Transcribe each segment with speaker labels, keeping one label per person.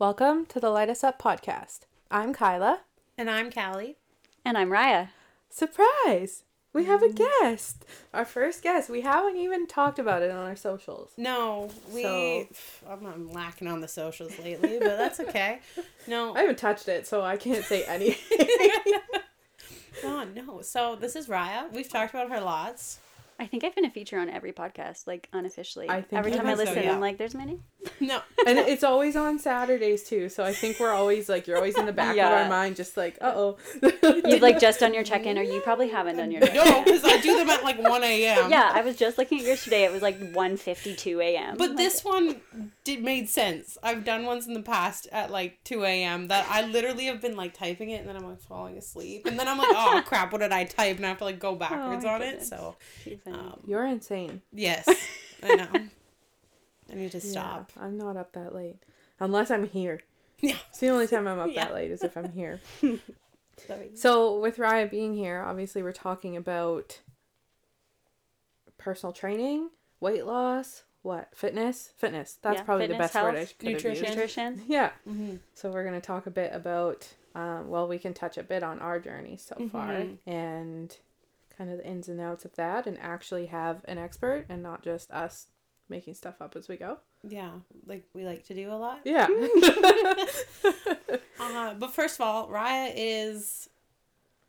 Speaker 1: Welcome to the Light Us Up podcast. I'm Kyla.
Speaker 2: And I'm Callie.
Speaker 3: And I'm Rhia.
Speaker 1: Surprise! We have a mm. guest. Our first guest. We haven't even talked about it on our socials.
Speaker 2: No, we.
Speaker 1: So-
Speaker 2: I'm, I'm lacking on the socials lately, but that's okay. No,
Speaker 1: I haven't touched it, so I can't say anything.
Speaker 2: oh, no. So this is Rhia. We've talked about her lots.
Speaker 3: I think I've been a feature on every podcast, like unofficially.
Speaker 1: I think
Speaker 3: Every time I
Speaker 2: have so,
Speaker 3: listen,
Speaker 2: yeah.
Speaker 3: I'm like, there's many.
Speaker 2: No,
Speaker 1: and it's always on Saturdays too, so I think we're always like you're always in the back of our mind, just like, uh oh.
Speaker 3: You've like just done your check in, or you probably haven't done your check
Speaker 2: no, because I do them at like 1 a.m.
Speaker 3: Yeah, I was just looking at yours today. It was like 1.52 a.m.
Speaker 2: But this one did made sense. I've done ones in the past at like 2 a.m. that I literally have been like typing it and then I'm like falling asleep. And then I'm like, oh crap, what did I type? And I have to like go backwards
Speaker 3: my
Speaker 2: on it. So, um,
Speaker 1: You're insane.
Speaker 2: yes, I know. I need to stop.
Speaker 1: Yeah, I'm not up that late. Unless I'm here.
Speaker 2: Yeah.
Speaker 1: It's the only time I'm up
Speaker 2: Yeah.
Speaker 1: that late is if I'm here. So with Raya being here, obviously we're talking about personal training, weight loss, what fitness, fitness. That's
Speaker 3: Yeah,
Speaker 1: probably
Speaker 3: fitness,
Speaker 1: the best word I
Speaker 3: health,
Speaker 1: could have
Speaker 2: nutrition.
Speaker 3: Nutrition.
Speaker 1: Yeah.
Speaker 2: Mm-hmm.
Speaker 1: So we're gonna talk a bit about. Um, well, we can touch a bit on our journey so far
Speaker 2: Mhm.
Speaker 1: and kind of the ins and outs of that, and actually have an expert and not just us making stuff up as we go.
Speaker 2: Yeah, like we like to do a lot.
Speaker 1: Yeah.
Speaker 2: Uh, but first of all, Rhia is.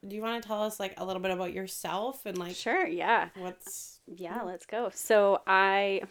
Speaker 2: Do you want to tell us like a little bit about yourself and like
Speaker 3: Sure, yeah.
Speaker 2: what's
Speaker 3: Yeah, let's go. So I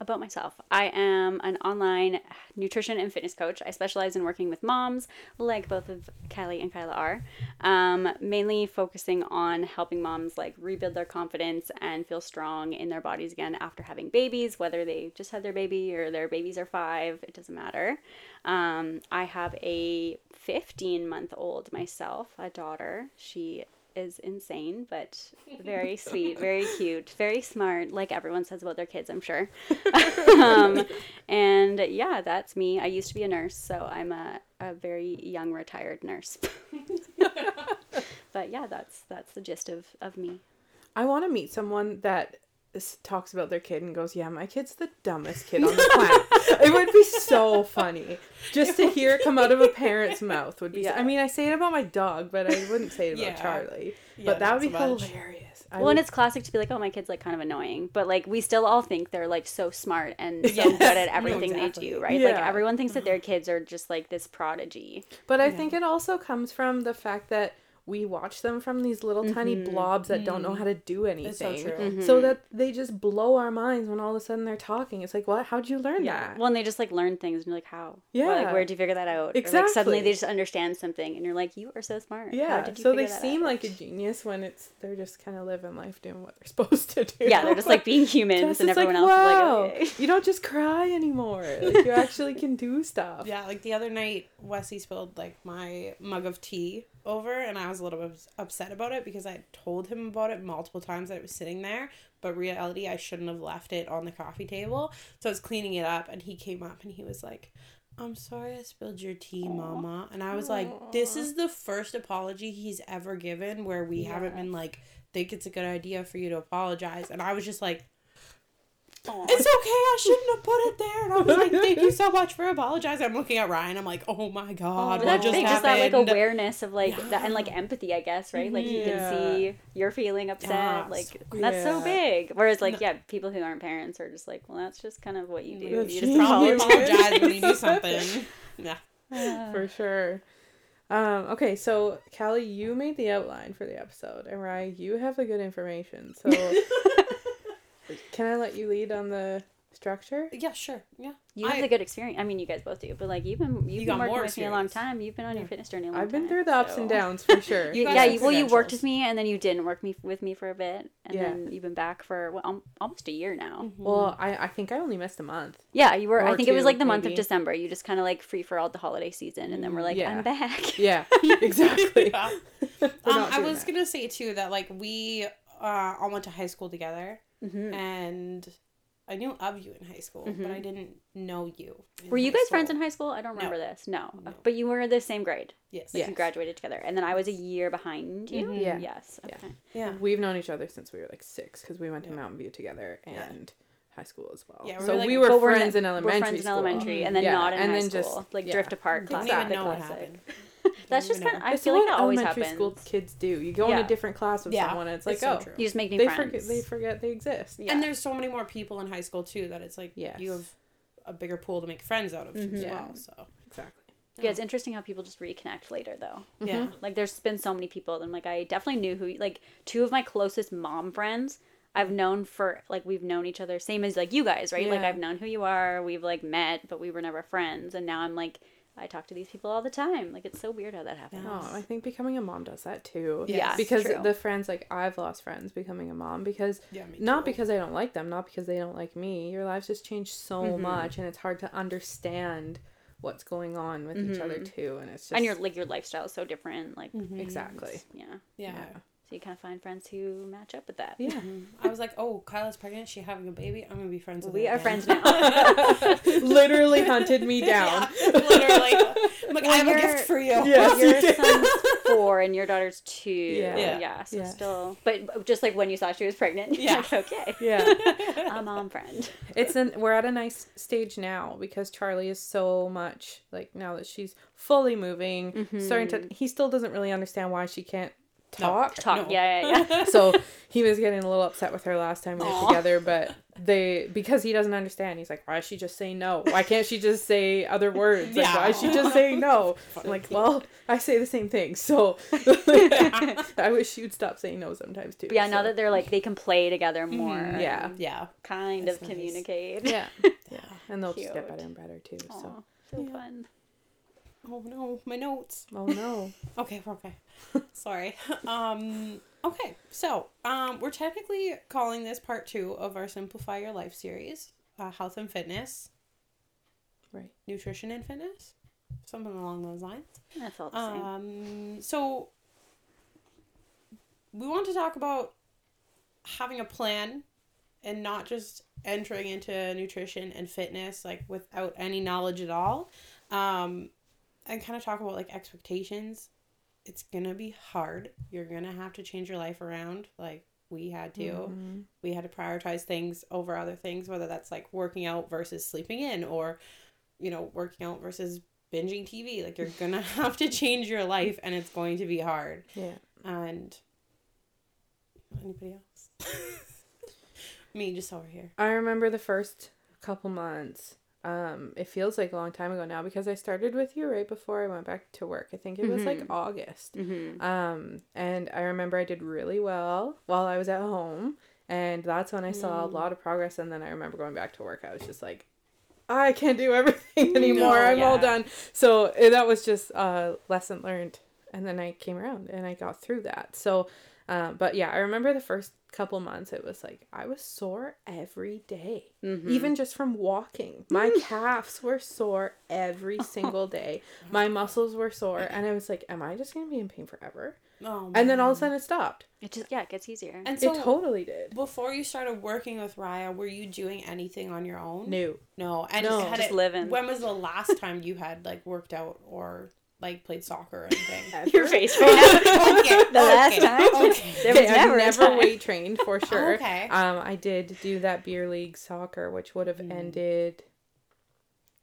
Speaker 3: about myself. I am an online nutrition and fitness coach. I specialize in working with moms, like both of Kylie and Kyla are, um, mainly focusing on helping moms like rebuild their confidence and feel strong in their bodies again after having babies, whether they just had their baby or their babies are five, it doesn't matter. Um, I have a 15 month old myself, a daughter. She is insane, but very sweet, very cute, very smart, like everyone says about their kids, I'm sure. um, and yeah, that's me. I used to be a nurse, so I'm a, a very young retired nurse. but yeah, that's that's the gist of, of me.
Speaker 1: I want to meet someone that talks about their kid and goes, "Yeah, my kid's the dumbest kid on the planet." It would be so funny just to hear it come out of a parent's mouth. Would be. so- I mean, I say it about my dog, but I wouldn't say it about
Speaker 2: Yeah.
Speaker 1: Charlie.
Speaker 2: Yeah,
Speaker 1: but that would be
Speaker 2: much.
Speaker 1: hilarious. I
Speaker 3: well,
Speaker 1: would-
Speaker 3: and it's classic to be like, oh, my kid's like kind of annoying, but like we still all think they're like so smart and so
Speaker 2: Yes.
Speaker 3: good at
Speaker 2: No,
Speaker 3: everything
Speaker 2: exactly.
Speaker 3: they do, right? Like
Speaker 1: Yeah.
Speaker 3: everyone thinks that their mm-hmm. kids are just like this prodigy.
Speaker 1: But I
Speaker 2: Yeah.
Speaker 1: think it also comes from the fact that we watch them from these little tiny mm-hmm. blobs that don't know mm. how to do
Speaker 2: It's so
Speaker 1: anything.
Speaker 2: true. Mm-hmm.
Speaker 1: So that they just blow our minds when all of a sudden they're talking. It's like, what? How'd you learn
Speaker 3: Yeah.
Speaker 1: that?
Speaker 3: Well, and they just like learn things, and you're like, how? Or,
Speaker 1: Yeah.
Speaker 3: like, where'd you figure that out? Or, like, suddenly they just understand something, and you're like, you are so smart. How
Speaker 1: yeah.
Speaker 3: did you
Speaker 1: So they
Speaker 3: that
Speaker 1: seem
Speaker 3: out?
Speaker 1: like a genius when it's they're just kind of living life doing what they're supposed to do.
Speaker 3: Yeah, they're just like being humans,
Speaker 1: Just,
Speaker 3: and everyone
Speaker 1: like,
Speaker 3: else
Speaker 1: wow,
Speaker 3: is like, okay.
Speaker 1: you don't just cry anymore. Like you actually can do stuff.
Speaker 2: Yeah, like the other night, Wesley spilled like my mug of tea over, and I was a little bit upset about it because I told him about it multiple times that it was sitting there. But reality, I shouldn't have left it on the coffee table. So I was cleaning it up, and he came up and he was like, "I'm sorry I spilled your tea, Mama." And I was like, "This is the first apology he's ever given where we haven't been like." Think it's a good idea for you to apologize, and I was just like,
Speaker 3: Aw.
Speaker 2: it's okay. I shouldn't have put it there. And I was like, thank you so much for apologizing. I'm looking at Ryan. I'm like, oh my god, what just
Speaker 3: big, just
Speaker 2: happened?
Speaker 3: that like awareness of like
Speaker 2: Yeah.
Speaker 3: that and like empathy, I guess, right? Like you
Speaker 1: Yeah.
Speaker 3: can see you're feeling upset,
Speaker 2: Yeah,
Speaker 3: like that's so big. Whereas like yeah, people who aren't parents are just like, well, that's just kind of what you do. You
Speaker 1: just
Speaker 3: apologize.
Speaker 2: apologize when you do something. Yeah.
Speaker 1: for sure. Um, okay, so Callie, you made the outline for the episode, and Rye, you have the good information. So can I let you lead on the structure?
Speaker 2: Yeah, sure. Yeah.
Speaker 3: You have
Speaker 2: I-
Speaker 3: the good experience. I mean, you guys both do, but like you've been you've
Speaker 2: You
Speaker 3: been working
Speaker 2: more
Speaker 3: with me a long time. You've been on your fitness journey a long
Speaker 1: I've been
Speaker 3: time,
Speaker 1: through the ups
Speaker 3: so-
Speaker 1: and downs for sure.
Speaker 3: You,
Speaker 2: guys
Speaker 3: yeah, you, well, you worked with me, and then you didn't work me with me for a bit, and
Speaker 1: Yeah.
Speaker 3: then you've been back for well, almost a year now.
Speaker 1: Well, I, I think I only missed a month.
Speaker 3: Yeah, you were.
Speaker 1: Or
Speaker 3: I think it was like the month of December. You just kind of like free for all the holiday season, and then we're like,
Speaker 1: Yeah.
Speaker 3: I'm back.
Speaker 1: Yeah, exactly.
Speaker 2: Yeah. Um, I was
Speaker 1: that.
Speaker 2: gonna say too that like we uh all went to high school together,
Speaker 3: Mhm.
Speaker 2: and I knew of you in high school, but I didn't know you.
Speaker 3: Were you
Speaker 2: high
Speaker 3: guys friends in high school? I don't
Speaker 2: No.
Speaker 3: remember this. No.
Speaker 2: No.
Speaker 3: but you were the same grade.
Speaker 2: Yes.
Speaker 3: Like
Speaker 1: Yes.
Speaker 3: you graduated together, and then I was a year behind you.
Speaker 2: Mhm.
Speaker 1: Yeah.
Speaker 3: Yes.
Speaker 1: Yeah.
Speaker 3: Okay.
Speaker 2: Yeah.
Speaker 1: We've known each other since we were like six because we went to
Speaker 2: Yeah.
Speaker 1: Mountain View together
Speaker 2: Yeah.
Speaker 1: and high school as well.
Speaker 2: Yeah, we
Speaker 1: so
Speaker 2: were, like-
Speaker 1: we were
Speaker 3: But we're in-
Speaker 1: friends in
Speaker 3: we're
Speaker 1: elementary
Speaker 3: friends in elementary, and then
Speaker 1: Yeah,
Speaker 3: not in
Speaker 1: and
Speaker 3: high
Speaker 1: then
Speaker 3: school.
Speaker 1: just-
Speaker 3: like
Speaker 1: yeah.
Speaker 3: drift apart.
Speaker 2: Didn't
Speaker 3: Classic.
Speaker 2: even know what happened.
Speaker 3: That's just kind of. I
Speaker 1: It's
Speaker 3: feel like that always
Speaker 1: elementary
Speaker 3: happens.
Speaker 1: school kids do. You go in a different class with
Speaker 2: Yeah,
Speaker 1: someone, and it's like,
Speaker 2: it's so
Speaker 1: oh,
Speaker 2: true.
Speaker 3: You just make new
Speaker 1: they
Speaker 3: friends.
Speaker 1: forget they forget they exist.
Speaker 3: Yeah.
Speaker 2: And there's so many more people in high school too that it's like
Speaker 1: Yes.
Speaker 2: you have a bigger pool to make friends out of
Speaker 3: Mm-hmm.
Speaker 2: as
Speaker 1: Yeah.
Speaker 2: well. So
Speaker 1: Exactly.
Speaker 3: Yeah, it's interesting how people just reconnect later, though.
Speaker 2: yeah,
Speaker 3: Like, there's been so many people, and like, I definitely knew who, like, two of my closest mom friends I've known for, like, we've known each other, same as, like, you guys, right? Like, I've known who you are, we've, like, met, but we were never friends, and now I'm, like, I talk to these people all the time. Like, it's so weird how that happens.
Speaker 1: Oh, I think becoming a mom does that too.
Speaker 3: Yeah,
Speaker 1: because
Speaker 3: true.
Speaker 1: the friends like I've lost friends becoming a mom because
Speaker 2: yeah,
Speaker 1: not because I don't like them, not because they don't like me. Your lives just change so
Speaker 3: Mm-hmm.
Speaker 1: much, and it's hard to understand what's going on with each other too. And it's just
Speaker 3: Mm-hmm. And your, like, your lifestyle is so different. Like,
Speaker 1: exactly.
Speaker 3: yeah.
Speaker 2: yeah.
Speaker 3: So you kind of find friends who match up with that.
Speaker 1: Yeah.
Speaker 2: I was like, oh, Kyla's pregnant. She having a baby. I'm gonna be friends with
Speaker 3: We
Speaker 2: her
Speaker 3: are
Speaker 2: again.
Speaker 3: friends now.
Speaker 1: Literally hunted me down.
Speaker 2: Yeah, literally. I'm like, I have a gift for you.
Speaker 1: Yes, you
Speaker 3: your
Speaker 1: did.
Speaker 3: son's four and your daughter's two.
Speaker 1: Yeah.
Speaker 3: Yeah.
Speaker 2: Yeah.
Speaker 3: so
Speaker 1: Yeah.
Speaker 3: still, but just like when you saw she was pregnant,
Speaker 2: Yeah.
Speaker 3: yeah. like, okay,
Speaker 1: Yeah.
Speaker 3: a mom friend.
Speaker 1: it's an we're at a nice stage now because Charlie is so much like now that she's fully moving, starting to mm-hmm. he still doesn't really understand why she can't talk.
Speaker 3: Talk,
Speaker 2: No.
Speaker 3: yeah, yeah, yeah.
Speaker 1: so he was getting a little upset with her last time we were
Speaker 3: Aw.
Speaker 1: together, but they because he doesn't understand, he's like, Why is she just say no? Why can't she just say other words? Like why is she just saying no? I'm like, Well, I say the same thing, so I wish you'd stop saying no sometimes too.
Speaker 3: But yeah, now that they're like they can play together more.
Speaker 1: Mm-hmm. Yeah.
Speaker 2: Yeah.
Speaker 3: kind
Speaker 2: That's
Speaker 3: of
Speaker 2: nice.
Speaker 3: communicate.
Speaker 1: Yeah. Yeah. And they'll just get better and better too. So
Speaker 3: so
Speaker 2: Yeah.
Speaker 3: fun.
Speaker 2: Oh no, my notes.
Speaker 1: Oh no.
Speaker 2: Okay, we're okay. Sorry. Um. Okay, so um, we're technically calling this part two of our Simplify Your Life series, uh, health and fitness,
Speaker 1: Right.
Speaker 2: nutrition and fitness, something along those lines.
Speaker 3: That's all the same.
Speaker 2: Um, so we want to talk about having a plan and not just entering into nutrition and fitness like without any knowledge at all. Um, and kind of talk about like expectations. It's gonna be hard. You're gonna have to change your life around, like we had to.
Speaker 1: Mhm.
Speaker 2: We had to prioritize things over other things, whether that's like working out versus sleeping in, or you know, working out versus binging TV. Like you're gonna have to change your life, and it's going to be hard.
Speaker 1: Yeah.
Speaker 2: And anybody else? Me, just over here.
Speaker 1: I remember the first couple months. Um, it feels like a long time ago now because I started with you right before I went back to work. I think it was like August.
Speaker 3: Mm-hmm.
Speaker 1: Um, and I remember I did really well while I was at home, and that's when I saw a lot of progress. And then I remember going back to work. I was just like, I can't do everything anymore. I'm all done. So eh, that was just a lesson learned. And then I came around and I got through that. So, um, but yeah, I remember the first couple months. It was like I was sore every day,
Speaker 3: Mm-hmm.
Speaker 1: even just from walking. My calves were sore every single day. My muscles were sore, and I was like, "Am I just gonna be in pain forever?"
Speaker 2: Oh,
Speaker 1: And then all of a sudden, it stopped.
Speaker 3: It just yeah, it gets easier.
Speaker 2: and so
Speaker 1: it totally did.
Speaker 2: before you started working with Rhia, were you doing anything on your own?
Speaker 1: New.
Speaker 2: No, and
Speaker 1: No.
Speaker 2: had
Speaker 3: Just
Speaker 2: it-
Speaker 3: living.
Speaker 2: When was the last time you had like worked out or like played soccer or anything?
Speaker 3: Your face right now.
Speaker 2: okay,
Speaker 3: The last
Speaker 2: okay,
Speaker 3: time?
Speaker 2: Okay.
Speaker 3: There was
Speaker 1: I've
Speaker 3: never
Speaker 1: never
Speaker 3: time.
Speaker 1: weight trained for sure.
Speaker 2: Okay.
Speaker 1: Um, I did do that beer league soccer, which would have
Speaker 2: Mm.
Speaker 1: ended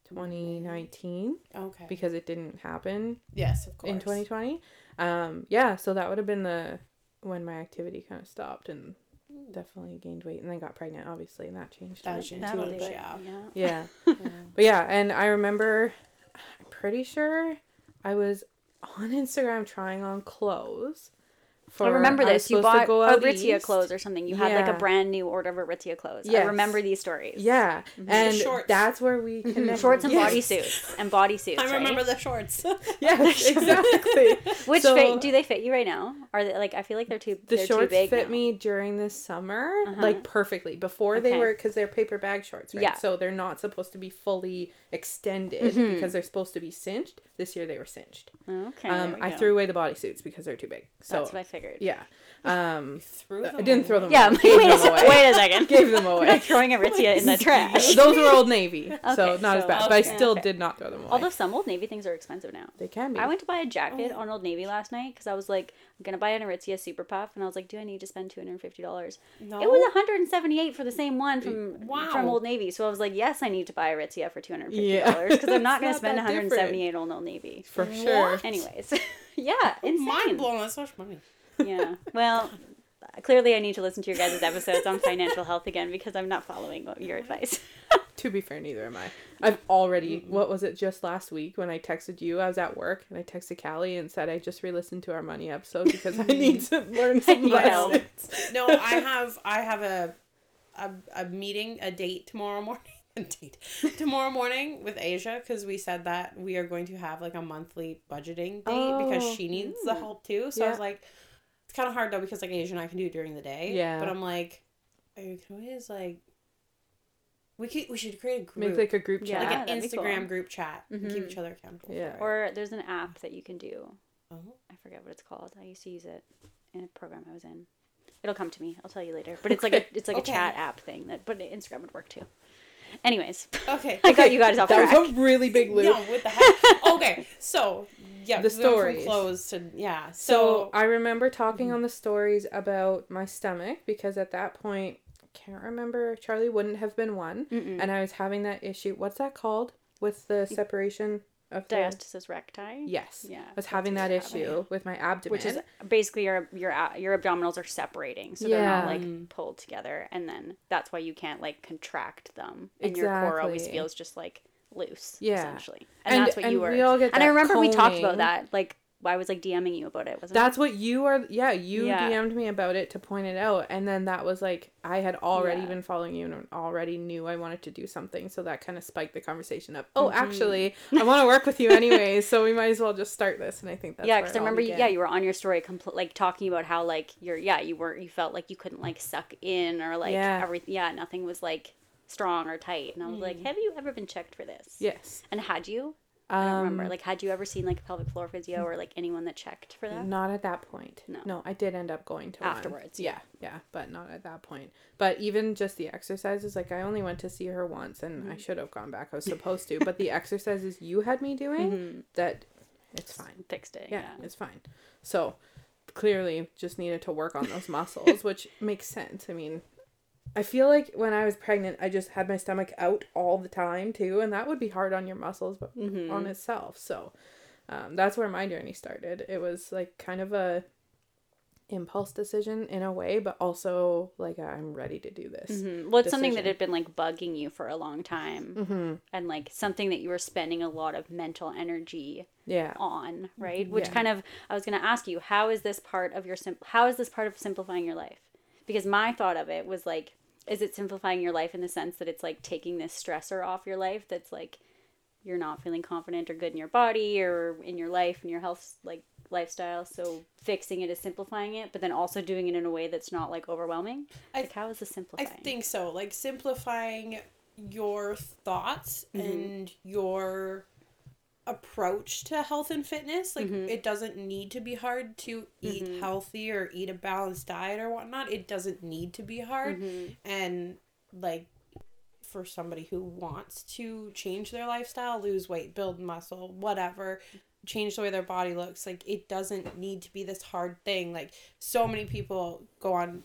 Speaker 1: 2019
Speaker 2: Okay.
Speaker 1: because it didn't happen
Speaker 2: yes, of course.
Speaker 1: in 2020. Um, yeah, so that would have been the when my activity kind of stopped and definitely gained weight and then got pregnant, obviously, and that changed.
Speaker 2: That
Speaker 1: everything
Speaker 2: changed
Speaker 1: too,
Speaker 2: too,
Speaker 1: but-
Speaker 2: yeah.
Speaker 1: Yeah.
Speaker 2: Yeah.
Speaker 1: But yeah, and I remember, I'm pretty sure I was on Instagram trying on clothes.
Speaker 3: I remember
Speaker 1: I
Speaker 3: this. You bought
Speaker 1: go out
Speaker 3: Aritzia
Speaker 1: east.
Speaker 3: clothes or something. You had like a brand new order of Aritzia clothes. I remember these stories.
Speaker 1: Yeah, and
Speaker 2: shorts.
Speaker 1: that's where we connected.
Speaker 3: Mm-hmm. Shorts and
Speaker 1: Yes.
Speaker 3: bodysuits and bodysuits.
Speaker 2: I remember
Speaker 3: right?
Speaker 2: the shorts.
Speaker 1: Yes, exactly.
Speaker 3: Which
Speaker 1: So-
Speaker 3: fit, do they fit you right now? Are they like I feel like they're too
Speaker 1: the
Speaker 3: they're too
Speaker 1: shorts
Speaker 3: big
Speaker 1: fit
Speaker 3: now.
Speaker 1: me during the summer
Speaker 3: Uh-huh.
Speaker 1: like perfectly before they were because they're paper bag shorts right
Speaker 3: Yeah.
Speaker 1: so they're not supposed to be fully extended
Speaker 3: Mm-hmm.
Speaker 1: because they're supposed to be cinched. This year they were cinched.
Speaker 3: Okay.
Speaker 1: Um, I
Speaker 3: go.
Speaker 1: threw away the bodysuits because they're too big. So
Speaker 3: That's what I figured.
Speaker 1: yeah, um,
Speaker 2: Threw
Speaker 1: I didn't throw them.
Speaker 3: Yeah.
Speaker 1: away.
Speaker 3: Wait,
Speaker 1: Gave
Speaker 3: a
Speaker 1: them away.
Speaker 3: wait a second.
Speaker 1: Gave them
Speaker 3: We're
Speaker 1: away.
Speaker 3: not throwing Aritzia in the trash.
Speaker 1: Those were Old Navy, so
Speaker 3: Okay,
Speaker 1: not as
Speaker 3: so-
Speaker 1: bad. But I still
Speaker 3: Okay.
Speaker 1: did not throw them away.
Speaker 3: Although some Old Navy things are expensive now.
Speaker 1: they can be.
Speaker 3: I went to buy a jacket on Old Navy last night because I was like, I'm gonna buy an Aritzia Super Puff, and I was like, do I need to spend two hundred and fifty dollars?
Speaker 2: No.
Speaker 3: It was one hundred and seventy eight for the same one from
Speaker 2: Wow.
Speaker 3: from Old Navy. So I was like, yes, I need to buy Aritzia for two hundred and fifty dollars because I'm not gonna
Speaker 1: not
Speaker 3: spend one hundred and seventy eight on Old Navy.
Speaker 1: for sure.
Speaker 3: Anyways, yeah,
Speaker 2: Mind
Speaker 3: insane.
Speaker 2: blown. That's so much money.
Speaker 3: Yeah. Well, clearly I need to listen to your guys' episodes on financial health again because I'm not following your advice.
Speaker 1: To be fair, neither am I. I've already. Mm-hmm. What was it? Just last week when I texted you, I was at work and I texted Callie and said I just re-listened to our money episode because I need to learn some
Speaker 3: need
Speaker 1: lessons.
Speaker 2: No, I have I have a a, a meeting, a date tomorrow morning. A date tomorrow morning with Asia because we said that we are going to have like a monthly budgeting date because
Speaker 1: Oh.
Speaker 2: she needs the oh. help too. So I was like, it's kind of hard though because like Asia and I can do it during the day.
Speaker 1: Yeah.
Speaker 2: But I'm like, I can always like. We could we should create a group
Speaker 1: Make like a group
Speaker 3: Yeah,
Speaker 1: chat.
Speaker 2: like an Instagram
Speaker 3: cool.
Speaker 2: group chat and keep
Speaker 3: mm-hmm.
Speaker 2: each other accountable.
Speaker 1: Yeah.
Speaker 2: for it.
Speaker 3: or there's an app that you can do.
Speaker 2: Oh.
Speaker 3: I forget what it's called. I used to use it in a program I was in. It'll come to me. I'll tell you later. But it's like a it's like
Speaker 2: Okay.
Speaker 3: a chat app thing that but Instagram would work too. Anyways,
Speaker 2: Okay.
Speaker 3: I got you guys off
Speaker 1: that
Speaker 3: track.
Speaker 1: was a really big loop.
Speaker 2: Yeah, what the heck? okay, so yeah,
Speaker 1: The
Speaker 2: we went from
Speaker 1: stories.
Speaker 2: clothes to yeah.
Speaker 1: So
Speaker 2: So,
Speaker 1: I remember talking mm-hmm. on the stories about my stomach because at that point, I can't remember. Charlie wouldn't have been one,
Speaker 3: Mm-mm.
Speaker 1: and I was having that issue. What's that called with the separation of the?
Speaker 3: diastasis recti.
Speaker 1: Yes.
Speaker 3: Yeah,
Speaker 1: I was having that
Speaker 3: you're having.
Speaker 1: issue with my abdomen,
Speaker 3: Which is basically your your uh, your abdominals are separating, so they're not like pulled together, and then that's why you can't like contract them, and your core always feels just like loose,
Speaker 1: Yeah.
Speaker 3: essentially. And,
Speaker 1: And-
Speaker 3: that's what
Speaker 1: and
Speaker 3: you were.
Speaker 1: we all get
Speaker 3: and I remember we talked about that. Like I was like DMing you about it, wasn't
Speaker 1: That's what you are. Yeah, you
Speaker 3: Yeah.
Speaker 1: DM'd me about it to point it out, and then that was like I had already
Speaker 3: Yeah.
Speaker 1: been following you and already knew I wanted to do something, so that kind of spiked the conversation up. Oh,
Speaker 3: Mm-hmm.
Speaker 1: actually, I want to work with you anyways, so we might as well just start this. And I think that's
Speaker 3: yeah,
Speaker 1: where
Speaker 3: because
Speaker 1: it
Speaker 3: I
Speaker 1: all
Speaker 3: remember, you,
Speaker 1: began.
Speaker 3: yeah, you were on your story, compl- like talking about how like you're, yeah, you were, you felt like you couldn't like suck in or like
Speaker 1: Yeah.
Speaker 3: everything, yeah, nothing was like strong or tight, and I was like, have you ever been checked for this?
Speaker 1: Yes.
Speaker 3: And had you? I don't remember.
Speaker 1: Um,
Speaker 3: Like, had you ever seen like a pelvic floor physio or like anyone that checked for that?
Speaker 1: Not at that point.
Speaker 3: No.
Speaker 1: No, I did end up going to one.
Speaker 3: Afterwards,
Speaker 1: Yeah, yeah, but not at that point. But even just the exercises, like I only went to see her once, and
Speaker 3: Mm-hmm.
Speaker 1: I should have gone back. I was supposed to, but the exercises you had me doing,
Speaker 3: Mm-hmm.
Speaker 1: that it's fine.
Speaker 3: Fixed it.
Speaker 1: Yeah,
Speaker 3: Yeah.
Speaker 1: it's fine. So clearly, just needed to work on those muscles, which makes sense. I mean. I feel like when I was pregnant, I just had my stomach out all the time too, and that would be hard on your muscles, but
Speaker 3: Mm-hmm.
Speaker 1: on itself. So um, that's where my journey started. It was like kind of a impulse decision in a way, but also like I'm ready to do this.
Speaker 3: Mhm. Well, it's something that had been like bugging you for a long time,
Speaker 1: Mm-hmm.
Speaker 3: and like something that you were spending a lot of mental energy
Speaker 1: Yeah.
Speaker 3: on, right? Which
Speaker 1: Yeah.
Speaker 3: kind of I was going to ask you, how is this part of your sim- how is this part of simplifying your life? Because my thought of it was like is it simplifying your life in the sense that it's like taking this stressor off your life that's like you're not feeling confident or good in your body or in your life and your health like lifestyle so fixing it is simplifying it but then also doing it in a way that's not like overwhelming
Speaker 2: I-
Speaker 3: like how is this simplifying I
Speaker 2: think so. Like simplifying your thoughts
Speaker 3: Mm-hmm.
Speaker 2: and your approach to health and fitness. Like
Speaker 3: Mm-hmm.
Speaker 2: it doesn't need to be hard to eat healthy or eat a balanced diet or whatnot. It doesn't need to be hard.
Speaker 3: Mm-hmm.
Speaker 2: And like for somebody who wants to change their lifestyle, lose weight, build muscle, whatever, change the way their body looks, like it doesn't need to be this hard thing. Like so many people go on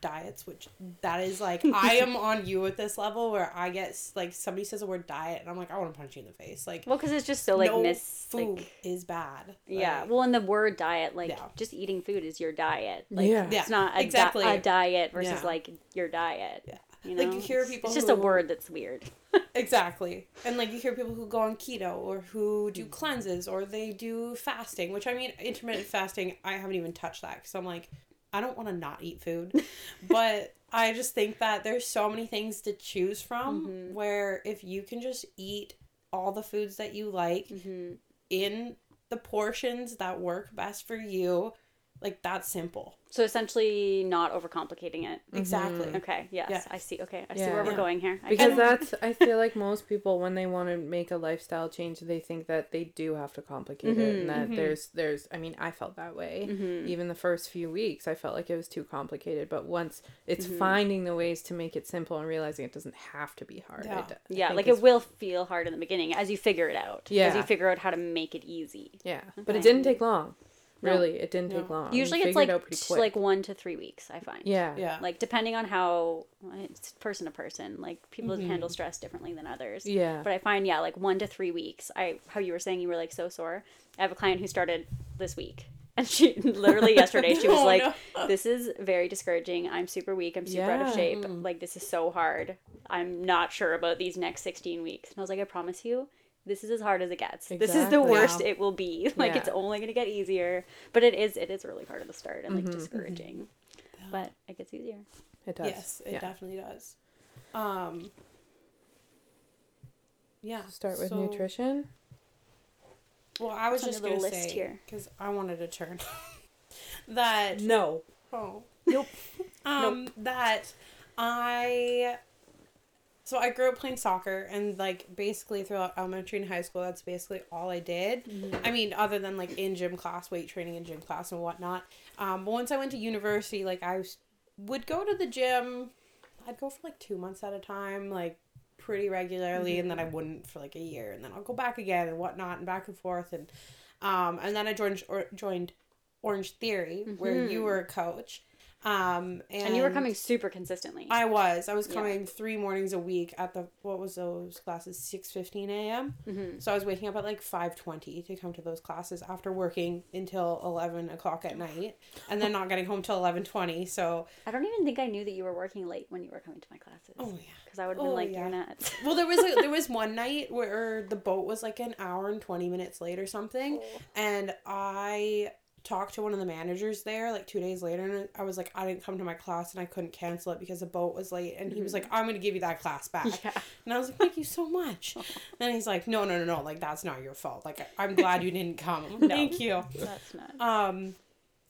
Speaker 2: diets, which that is like I am on you at this level where I get like somebody says the word diet and I'm like I want to punch you in the face. Like
Speaker 3: well because it's just so like
Speaker 2: no
Speaker 3: miss
Speaker 2: food
Speaker 3: like
Speaker 2: is bad.
Speaker 3: Yeah,
Speaker 2: Like,
Speaker 3: well, in the word diet, like
Speaker 2: Yeah.
Speaker 3: just eating food is your diet. Like,
Speaker 1: Yeah.
Speaker 2: Yeah,
Speaker 3: it's not a,
Speaker 2: exactly.
Speaker 3: di- a diet versus
Speaker 2: Yeah.
Speaker 3: like your diet.
Speaker 2: Yeah.
Speaker 3: you know,
Speaker 2: Like, you hear people
Speaker 3: It's just a word that's weird.
Speaker 2: Exactly. And like you hear people who go on keto or who do cleanses or they do fasting, which I mean, intermittent fasting, I haven't even touched that because I'm like, I don't want to not eat food. but I just think that there's so many things to choose from mm-hmm. where if you can just eat all the foods that you like mm-hmm. in the portions that work best for you like that simple.
Speaker 3: So essentially, not overcomplicating it.
Speaker 2: Exactly. Mm-hmm.
Speaker 3: Okay. Yes,
Speaker 2: Yeah.
Speaker 3: I see. Okay, I see
Speaker 1: Yeah.
Speaker 3: where we're going here. I
Speaker 1: because
Speaker 3: get
Speaker 1: that's i feel like most people when they want to make a lifestyle change they think that they do have to complicate it and mm-hmm. that mm-hmm. there's there's i mean i felt that way even the first few weeks i felt like it was too complicated but once it's finding the ways to make it simple and realizing it doesn't have to be hard
Speaker 2: Yeah.
Speaker 1: I d- I
Speaker 3: yeah, like
Speaker 1: is-
Speaker 3: it will feel hard in the beginning as you figure it out.
Speaker 1: Yeah.
Speaker 3: As you figure out how to make it easy.
Speaker 1: yeah but it didn't take long
Speaker 3: No.
Speaker 1: really it didn't
Speaker 2: No.
Speaker 1: take long
Speaker 3: Usually, it's like
Speaker 1: it
Speaker 3: t- like one to three weeks. I find.
Speaker 1: yeah
Speaker 2: Yeah.
Speaker 3: Like depending on how it's person to person. Like people mm-hmm. handle stress differently than others.
Speaker 1: yeah
Speaker 3: But I find yeah, like one to three weeks. I how you were saying you were like so sore. I have a client who started this week. And she literally yesterday she was
Speaker 2: Oh,
Speaker 3: like,
Speaker 2: no.
Speaker 3: "This is very discouraging. I'm super weak. I'm super out of shape. Like this is so hard. I'm not sure about these next 16 weeks." And I was like, "I promise you, this is as hard as it gets. This is the worst
Speaker 2: Yeah.
Speaker 3: it will be. Like it's only gonna get easier. But it is it is really hard at the start and like
Speaker 1: Mm-hmm.
Speaker 3: discouraging. But it gets easier.
Speaker 1: it does
Speaker 2: Yes, it
Speaker 1: yeah.
Speaker 2: definitely does. Um. Yeah.
Speaker 1: start with
Speaker 2: so-
Speaker 1: nutrition
Speaker 2: Well, I was just gonna
Speaker 3: list
Speaker 2: say
Speaker 3: here?
Speaker 2: because I wanted to turn that.
Speaker 1: no
Speaker 2: Oh.
Speaker 3: Nope.
Speaker 2: Um, that I. So I grew up playing soccer and like basically throughout elementary and high school, that's basically all I did. I mean, other than like in gym class, weight training in gym class and whatnot. Um, but once I went to university, like I would go to the gym. I'd go for like two months at a time, like pretty regularly, and then I wouldn't for like a year, and then I'll go back again and whatnot, and back and forth, and um, and then I joined or, joined Orange Theory, where you were a coach. Um, and,
Speaker 3: And you were coming super consistently.
Speaker 2: I was. I was
Speaker 3: Yeah.
Speaker 2: coming three mornings a week at the what was those classes? Six fifteen a.m.
Speaker 3: Mm-hmm.
Speaker 2: So I was waking up at like five twenty to come to those classes after working until eleven o'clock at night, and then not getting home till eleven twenty. So
Speaker 3: I don't even think I knew that you were working late when you were coming to my classes.
Speaker 2: oh yeah.
Speaker 3: Because I would have been
Speaker 2: Oh,
Speaker 3: like,
Speaker 2: yeah.
Speaker 3: you're nuts.
Speaker 2: Well, there was a, there was one night where the boat was like an hour and twenty minutes late or something, and I talked to one of the managers there like two days later, and I was like, I didn't come to my class and I couldn't cancel it because the boat was late, and he was like, I'm gonna give you that class back,
Speaker 3: Yeah.
Speaker 2: and I was like, thank you so much, and he's like, no, no, no, no, like that's not your fault, like I'm glad you didn't come, I'm thank you.
Speaker 3: That's nuts.
Speaker 2: Um,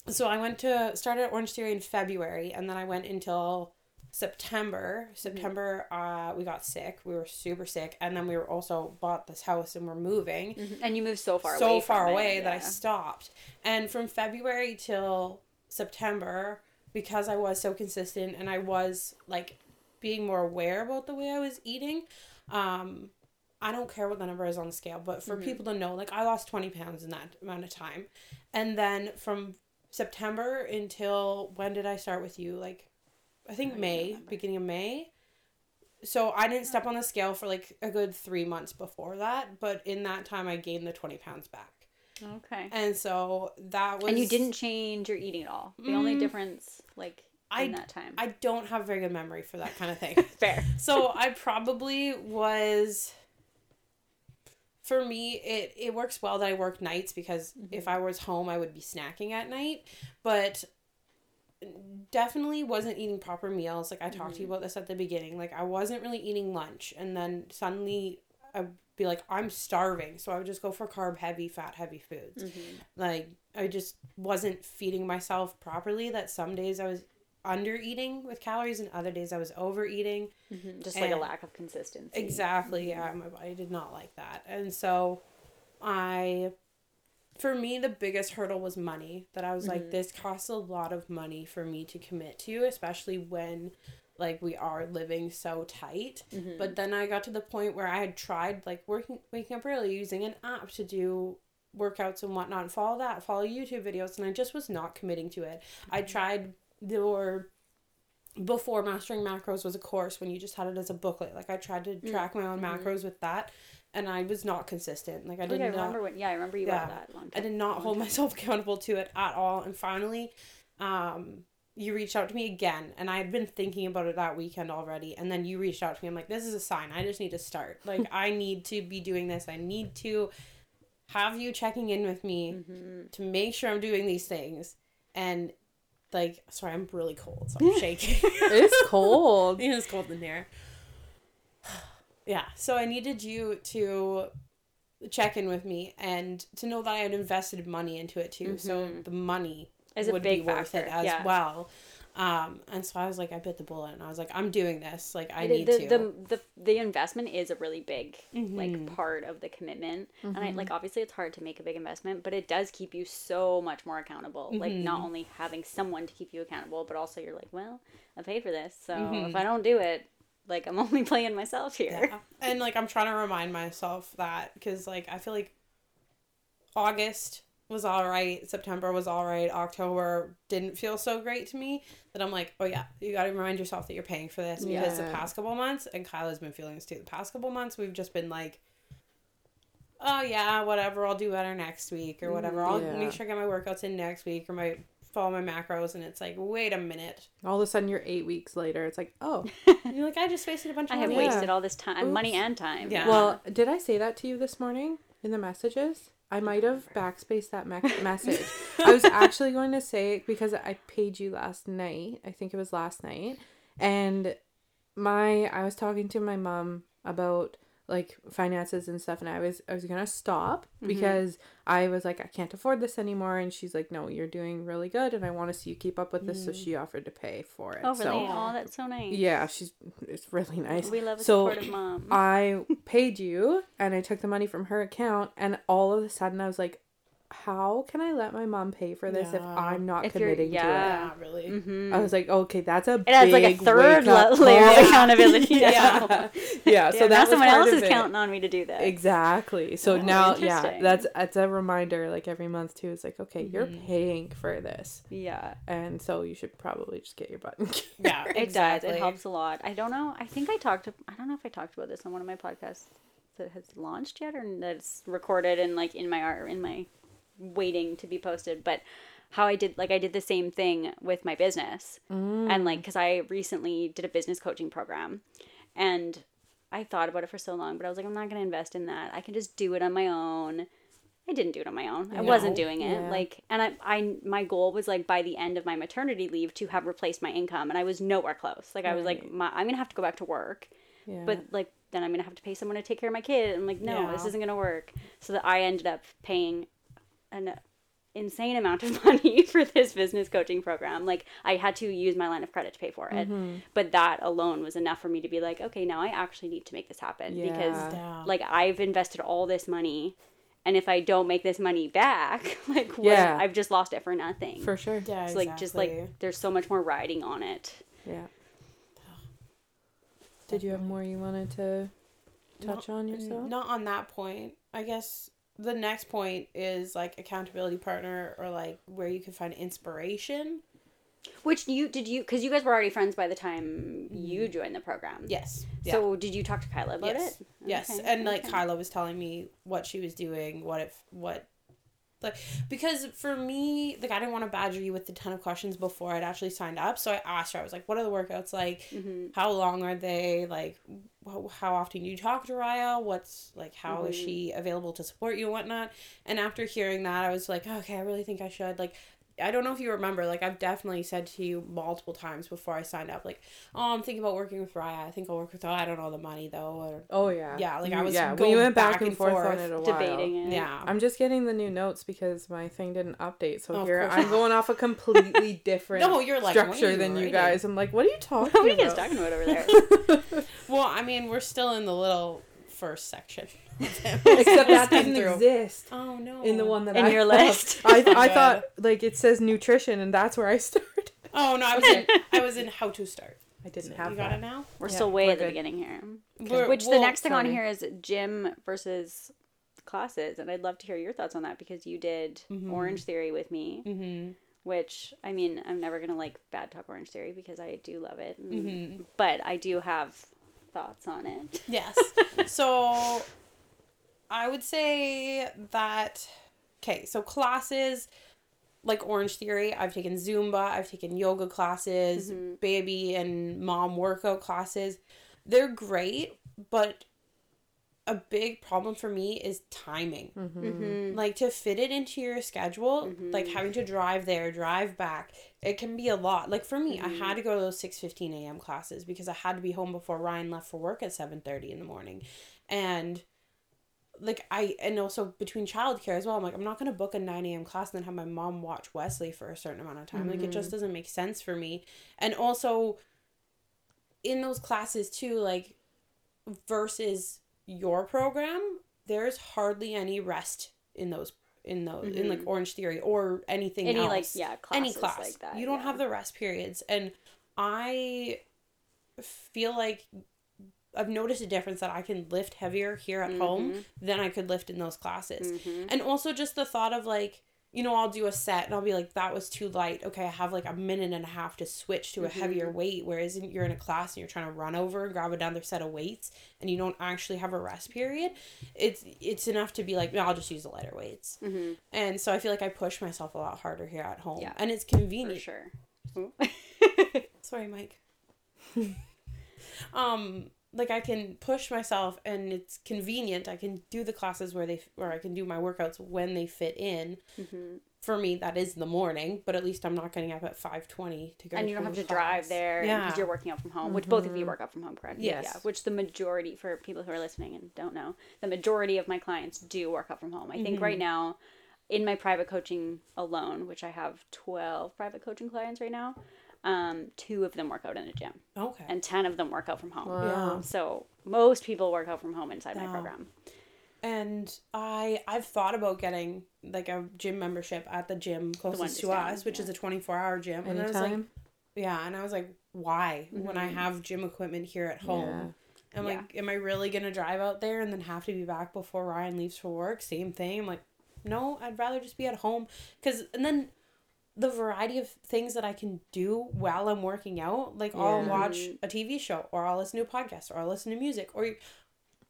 Speaker 2: so I went to started at Orange Theory in February, and then I went until September. September, uh, we got sick. We were super sick, and then we were also bought this house and we're moving
Speaker 3: Mhm. And you moved so far
Speaker 2: so
Speaker 3: away.
Speaker 2: far
Speaker 3: from it,
Speaker 2: away that I stopped. And from February till September, because I was so consistent and I was like being more aware about the way I was eating, um, I don't care what the number is on the scale, but for people to know, like I lost 20 pounds in that amount of time. And then from September until when did I start with you? Like, I think
Speaker 3: don't
Speaker 2: May,
Speaker 3: remember.
Speaker 2: beginning of May. So I didn't step on the scale for like a good three months before that, but in that time I gained the 20 pounds back.
Speaker 3: Okay.
Speaker 2: And so that was.
Speaker 3: And you didn't change your eating at all. The only
Speaker 2: Mm.
Speaker 3: difference, like,
Speaker 2: I-
Speaker 3: in that time.
Speaker 2: I don't have very good memory for that kind of thing.
Speaker 3: Fair.
Speaker 2: so I probably was. For me, it it works well that I work nights because if I was home, I would be snacking at night, but definitely wasn't eating proper meals. Like I talked to you mm-hmm. about this at the beginning. Like I wasn't really eating lunch, and then suddenly I'd be like, I'm starving, so I would just go for carb heavy, fat heavy foods. Mm-hmm. Like I just wasn't feeding myself properly. That some days I was under eating with calories, and other days I was overeating.
Speaker 3: Mhm. Just like a lack of consistency.
Speaker 2: Exactly. Mm-hmm. Yeah, my body did not like that. And so I for me the biggest hurdle was money. That I was like mm-hmm. this costs a lot of money for me to commit to, especially when like we are living so tight. Mm-hmm. But then I got to the point where I had tried like working waking up early using an app to do workouts and whatnot and follow that, follow YouTube videos, and I just was not committing to it. I mm-hmm. tried your before mastering macros was a course when you just had it as a booklet. Like I tried to track my own macros with that, and I was not consistent. Like I did not.
Speaker 3: remember when. Yeah, I remember you
Speaker 2: Yeah.
Speaker 3: that one.
Speaker 2: I did not hold myself accountable to it at all. And finally, um, you reached out to me again, and I had been thinking about it that weekend already. And then you reached out to me. I'm like, this is a sign. I just need to start. Like I need to be doing this. I need to have you checking in with me
Speaker 3: Mm-hmm.
Speaker 2: to make sure I'm doing these things. And like, sorry, I'm really cold, so I'm shaking.
Speaker 1: It's cold.
Speaker 2: It is cold in here. Yeah, so I needed you to check in with me and to know that I had invested money into it too. So the money
Speaker 3: Is a
Speaker 2: would
Speaker 3: big
Speaker 2: be worth it
Speaker 3: factor,
Speaker 2: as
Speaker 3: yeah.
Speaker 2: well. Um, and so I was like, I bit the bullet, and I was like, I'm doing this. Like, I
Speaker 3: the,
Speaker 2: need
Speaker 3: the,
Speaker 2: to.
Speaker 3: the, the the investment is a really big
Speaker 2: Mhm.
Speaker 3: like part of the commitment and
Speaker 2: Mm-hmm.
Speaker 3: i like obviously it's hard to make a big investment but it does keep you so much more accountable like
Speaker 2: Mm-hmm.
Speaker 3: not only having someone to keep you accountable but also you're like well i paid for this so
Speaker 2: Mhm.
Speaker 3: if i don't do it like i'm only playing myself here
Speaker 2: Yeah. And like I'm trying to remind myself that because like I feel like August was all right, September was all right, October didn't feel so great to me. That I'm like, oh yeah, you got to remind yourself that you're paying for this because the past couple months, and Kyla's been feeling this too. The past couple months, we've just been like. Oh yeah, whatever. I'll do better next week or whatever. I'll mm,
Speaker 1: Yeah.
Speaker 2: make sure I get my workouts in next week or my follow my macros. And it's like, wait a minute.
Speaker 1: All of a sudden, you're eight weeks later. It's like, oh,
Speaker 2: you're like, I just wasted a bunch of
Speaker 3: i have
Speaker 2: money.
Speaker 1: Yeah.
Speaker 3: wasted all this time money and time
Speaker 2: Yeah.
Speaker 1: Well, did I say that to you this morning in the messages? I might have backspaced that me- message. I was actually going to say it because I paid you last night. I think it was last night. And my I was talking to my mom about like finances and stuff and I was I was going to stop mm-hmm. because I was like I can't afford this anymore and she's like no, you're doing really good and I want to see you keep up with this so mm. she offered to pay for it.
Speaker 3: oh really
Speaker 1: So
Speaker 3: oh that's so nice
Speaker 1: yeah, she's it's really nice.
Speaker 3: we love a
Speaker 1: So,
Speaker 3: supportive mom
Speaker 1: I paid you and I took the money from her account and all of a sudden I was like, how can I let my mom pay for this if I'm not
Speaker 3: If you're-
Speaker 1: committing
Speaker 3: yeah.
Speaker 2: Yeah, really.
Speaker 3: mm-hmm.
Speaker 1: I was like, okay, that's a
Speaker 3: it adds like a third
Speaker 1: wake-up
Speaker 3: layer
Speaker 1: call.
Speaker 3: of accountability
Speaker 1: yeah,
Speaker 3: now.
Speaker 1: yeah. So
Speaker 3: Yeah,
Speaker 1: that
Speaker 3: now someone else is
Speaker 1: it.
Speaker 3: counting on me to do that
Speaker 1: Exactly. So
Speaker 3: Oh,
Speaker 1: now, yeah,
Speaker 3: interesting.
Speaker 1: that's a reminder like every month too. It's like, okay, you're
Speaker 2: Mhm.
Speaker 1: paying for this,
Speaker 3: yeah
Speaker 1: and so you should probably just get your button.
Speaker 2: Yeah,
Speaker 3: It
Speaker 2: exactly.
Speaker 3: does. It helps a lot. I don't know. I think I talked. I don't know if I talked about this on one of my podcasts that has launched yet, or that's recorded and like in my art in my waiting to be posted. But how I did like I did the same thing with my business, and like mm. because I recently did a business coaching program, and I thought about it for so long, but I was like, I'm not gonna invest in that. I can just do it on my own. I didn't do it on my own. I wasn't doing it.
Speaker 1: Yeah.
Speaker 3: Like, and I, I, my goal was like by the end of my maternity leave to have replaced my income, and I was nowhere close. Like, I was like, my, I'm gonna have to go back to work,
Speaker 1: yeah.
Speaker 3: but like then I'm gonna have to pay someone to take care of my kid. I'm like, no, this isn't gonna work. So that I ended up paying an insane amount of money for this business coaching program. Like, I had to use my line of credit to pay for it, mm-hmm. but that alone was enough for me to be like, okay, now I actually need to make this happen because
Speaker 1: Yeah.
Speaker 2: Yeah.
Speaker 3: like I've invested all this money and if I don't make this money back, like what,
Speaker 1: Yeah.
Speaker 3: I've just lost it for nothing.
Speaker 1: for sure.
Speaker 2: yeah,
Speaker 3: It's like just like there's so much more riding on it.
Speaker 1: Yeah. Did you have more you wanted to touch on yourself?
Speaker 2: Not on that point. I guess the next point is like accountability partner or like where you can find inspiration.
Speaker 3: Which you did you because you guys were already friends by the time you mm-hmm. joined the program.
Speaker 2: Yes. Yeah.
Speaker 3: So did you talk to Kyla about
Speaker 2: yes.
Speaker 3: it?
Speaker 2: Yes.
Speaker 3: Okay,
Speaker 2: And like
Speaker 3: okay.
Speaker 2: Kyla was telling me what she was doing, what if what like because for me, like I didn't want to badger you with a ton of questions before I'd actually signed up. So I asked her, I was like, what are the workouts like?
Speaker 3: Mhm.
Speaker 2: How long are they? Like wh- how often do you talk to Rhia? What's like how is
Speaker 3: Mhm.
Speaker 2: she available to support you and whatnot? And after hearing that, I was like, okay, I really think I should like. I don't know if you remember, like I've definitely said to you multiple times before I signed up, like, oh, I'm thinking about working with Rhia. I think I'll work with. Oh, I don't know the money though, or
Speaker 1: Oh yeah.
Speaker 2: Yeah, like, I was
Speaker 1: yeah.
Speaker 2: going
Speaker 1: we went back,
Speaker 2: back
Speaker 1: and
Speaker 2: and
Speaker 1: forth, on it a while.
Speaker 3: Debating it.
Speaker 2: yeah,
Speaker 1: I'm just getting the new notes because my thing didn't update. So
Speaker 2: Oh,
Speaker 1: here I'm going off a completely different
Speaker 2: No, you're like,
Speaker 1: structure
Speaker 2: you
Speaker 1: than you guys. I'm like, what are you talking about?
Speaker 3: What are you guys talking about over there?
Speaker 2: Well, I mean, we're still in the little first section.
Speaker 1: Except that
Speaker 2: Skim
Speaker 1: doesn't
Speaker 2: through.
Speaker 1: exist
Speaker 2: Oh no.
Speaker 1: in the one that
Speaker 3: In
Speaker 1: I
Speaker 3: your
Speaker 1: have.
Speaker 3: list?
Speaker 1: I, I thought like it says nutrition and that's where I started.
Speaker 2: Oh no, I was in. I was in how to start.
Speaker 1: I didn't
Speaker 2: So
Speaker 1: have
Speaker 2: you got
Speaker 1: that.
Speaker 2: it now.
Speaker 3: We're
Speaker 1: Yeah,
Speaker 3: still way
Speaker 1: we're
Speaker 3: at the
Speaker 1: good.
Speaker 3: beginning here.
Speaker 2: We're-
Speaker 3: Which the next thing on here is gym versus classes, and I'd love to hear your thoughts on that because you did
Speaker 2: Mhm.
Speaker 3: Orange Theory with me,
Speaker 2: Mm-hmm.
Speaker 3: which I mean I'm never gonna like bad talk Orange Theory because I do love it,
Speaker 2: Mm-hmm.
Speaker 3: but I do have thoughts on it.
Speaker 2: Yes. so I would say that okay, so classes like Orange Theory, I've taken Zumba, I've taken yoga classes,
Speaker 3: Mhm.
Speaker 2: baby and mom workout classes. They're great, but a big problem for me is timing.
Speaker 1: Mm-hmm.
Speaker 3: Mm-hmm.
Speaker 2: Like to fit it into your schedule, like
Speaker 3: Mhm.
Speaker 2: having to drive there, drive back, it can be a lot. Like for me, I had to go to those 6:15 a.m. classes because I had to be home before Ryan left for work at 7:30 in the morning. And like I and also between childcare as well. I'm like I'm not gonna book a nine a.m. class and then have my mom watch Wesley for a certain amount of time. Mm-hmm. Like it just doesn't make sense for me. And also, in those classes too, like versus your program, there's hardly any rest in those in those mm-hmm. in like mm-hmm. Orange Theory or anything else. any else. like yeah any class like that. You don't yeah. have the rest periods, and I feel like I've noticed a difference that I can lift heavier here at mm-hmm. home than I could lift in those classes. Mm-hmm. And also just the thought of like, you know, I'll do a set and I'll be like, that was too light. Okay, I have like a minute and a half to switch to a mm-hmm. heavier weight. Whereas you're in a class and you're trying to run over and grab another set of weights and you don't actually have a rest period, it's it's enough to be like, no, I'll just use the lighter weights. Mm-hmm. And so I feel like I push myself a lot harder here at home. Yeah, and it's convenient.
Speaker 3: For
Speaker 2: sure. Sorry, Mike. um like I can push myself and it's convenient. I can do the classes where they where I can do my workouts when they fit in. Mm-hmm. For me, that is the morning, but at least I'm not getting up at five twenty to go.
Speaker 3: And you don't have to class. drive there, yeah, because you're working out from home. Mm-hmm. Which both of you mm-hmm. work out from home, correct?
Speaker 2: Yes.
Speaker 3: Yeah. Which the majority for people who are listening and don't know, the majority of my clients do work out from home. I mm-hmm. think right now, in my private coaching alone, which I have twelve private coaching clients right now um, two of them work out in a gym.
Speaker 2: Okay.
Speaker 3: And 10 of them work out from home. Wow. Yeah. So most people work out from home inside my program.
Speaker 2: And I I've thought about getting like a gym membership at the gym closest to us, which yeah. is a 24-hour gym. Anytime? And I was like Yeah, and I was like why mm-hmm. when I mm-hmm. have gym equipment here at home? Yeah. I'm yeah. like am I really going to drive out there and then have to be back before Ryan leaves for work? Same thing. I'm like no, I'd rather just be at home cuz and then the variety of things that I can do while I'm working out. Like yeah. I'll watch mm-hmm. a TV show or I'll listen to a podcast or I'll listen to music or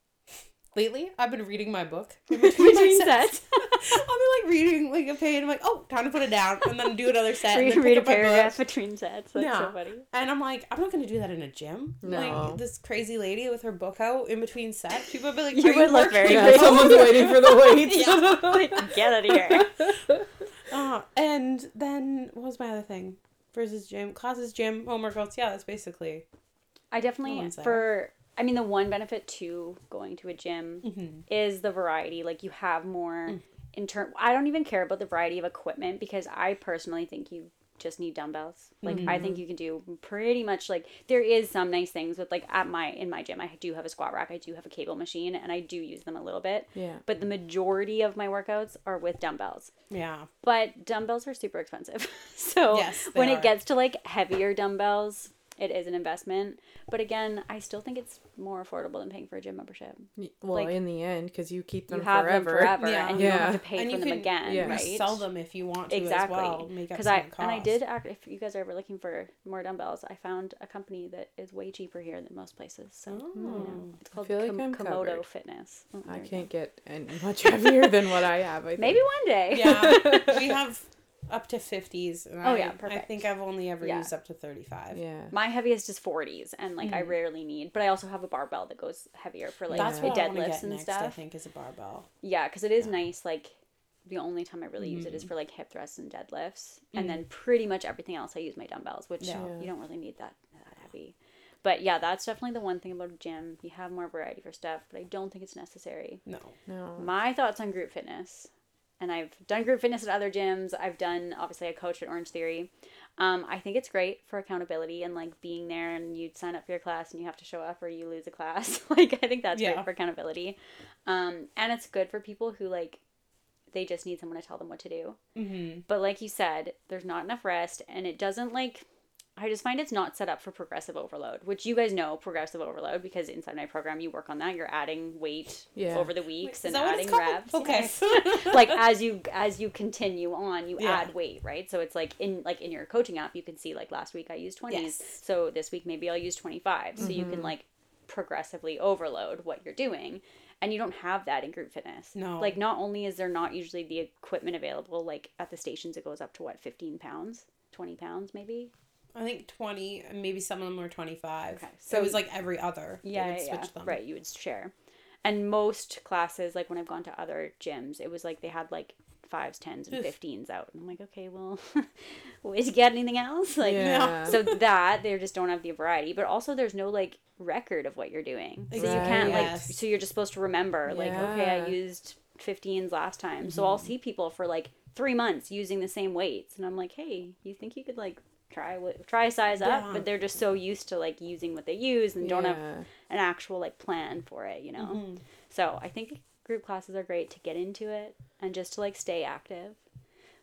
Speaker 2: lately I've been reading my book in between sets. I'll be like reading like a page and I'm like, oh, time to put it down and then do another set.
Speaker 3: Read, and read a paragraph between sets. That's yeah. so funny.
Speaker 2: And I'm like, I'm not gonna do that in a gym. No. Like this crazy lady with her book out in between sets. People would be like, you would look very yeah,
Speaker 1: Someone's waiting for the weights.
Speaker 3: yeah. like, get out of here.
Speaker 2: Uh, and then what was my other thing? Versus gym classes, gym, home workouts. Yeah, that's basically.
Speaker 3: I definitely for. I mean, the one benefit to going to a gym mm-hmm. is the variety. Like you have more. Mm. In turn, I don't even care about the variety of equipment because I personally think you just need dumbbells. Like mm-hmm. I think mm-hmm. you can do pretty much like there is some nice things with like at my in my gym I do have a squat rack, I do have a cable machine and I do use them a little bit.
Speaker 2: Yeah.
Speaker 3: But the majority of my workouts are with dumbbells.
Speaker 2: Yeah.
Speaker 3: But dumbbells are super expensive. so yes, when are. it gets to like heavier dumbbells, it is an investment. But again, I still think it's more affordable than paying for a gym membership.
Speaker 1: Well, like, in the end, because you keep them you have forever. Them
Speaker 3: forever, yeah. and you yeah. don't have to pay and for them can, again, yeah. right?
Speaker 2: Sell them if you want to exactly. as well. Because
Speaker 3: I and I did. Act, if you guys are ever looking for more dumbbells, I found a company that is way cheaper here than most places. So oh. you know, oh. it's called like Com- Komodo covered. Fitness.
Speaker 1: Oh, I can't go. get any much heavier than what I have. I
Speaker 3: Maybe one day.
Speaker 2: Yeah, we have up to 50s. oh, I, yeah, perfect. I think I've only ever yeah. used up to 35.
Speaker 1: Yeah.
Speaker 3: My heaviest is 40s, and like mm. I rarely need, but I also have a barbell that goes heavier for like That's what deadlifts and next, stuff. I
Speaker 2: think is a barbell.
Speaker 3: Yeah, because it is yeah. nice. Like the only time I really mm. use it is mm. for like hip thrusts and deadlifts, mm. and then pretty much everything else I use my dumbbells, which yeah. you don't really need that that heavy. But yeah, that's definitely the one thing about a gym. You have more variety for stuff, but I don't think it's necessary.
Speaker 2: No.
Speaker 1: No.
Speaker 3: My thoughts on group fitness and I've done group fitness at other gyms. I've done obviously a coach at Orange Theory. Um, I think it's great for accountability and like being there and you sign up for your class and you have to show up or you lose a class. like I think that's yeah. great for accountability. Um, and it's good for people who like they just need someone to tell them what to do. Mm-hmm. But like you said, there's not enough rest and it doesn't like I just find it's not set up for progressive overload, which you guys know progressive overload because inside my program you work on that. You're adding weight yeah. over the weeks Wait, and adding reps.
Speaker 2: Okay.
Speaker 3: Yes. like as you as you continue on, you yeah. add weight, right? So it's like in like in your coaching app, you can see like last week I used twenties, yes. so this week maybe I'll use twenty five. Mm-hmm. So you can mm-hmm. like progressively overload what you're doing and you don't have that in group fitness.
Speaker 2: No.
Speaker 3: Like not only is there not usually the equipment available, like at the stations it goes up to what, fifteen pounds? Twenty pounds maybe?
Speaker 2: I think 20, maybe some of them were 25. Okay. So, so it was like every other.
Speaker 3: Yeah, yeah, yeah. Right, you would share. And most classes, like when I've gone to other gyms, it was like they had like fives, tens, and Oof. fifteens out. And I'm like, okay, well, did you get anything else? Like, yeah. so that they just don't have the variety. But also, there's no like record of what you're doing. So
Speaker 1: Right.
Speaker 3: you can't like
Speaker 2: Yes.
Speaker 3: so you're just supposed to remember yeah. like okay, I used 15s last time. So I'll mm-hmm. see people for like 3 months using the same weights and I'm like, "Hey, you think you could like try try size up?"
Speaker 2: Yeah.
Speaker 3: But they're just so used to like using what they use and don't have an actual like plan for it, you know. Mm-hmm. So I think group classes are great to get into it and just to like stay active.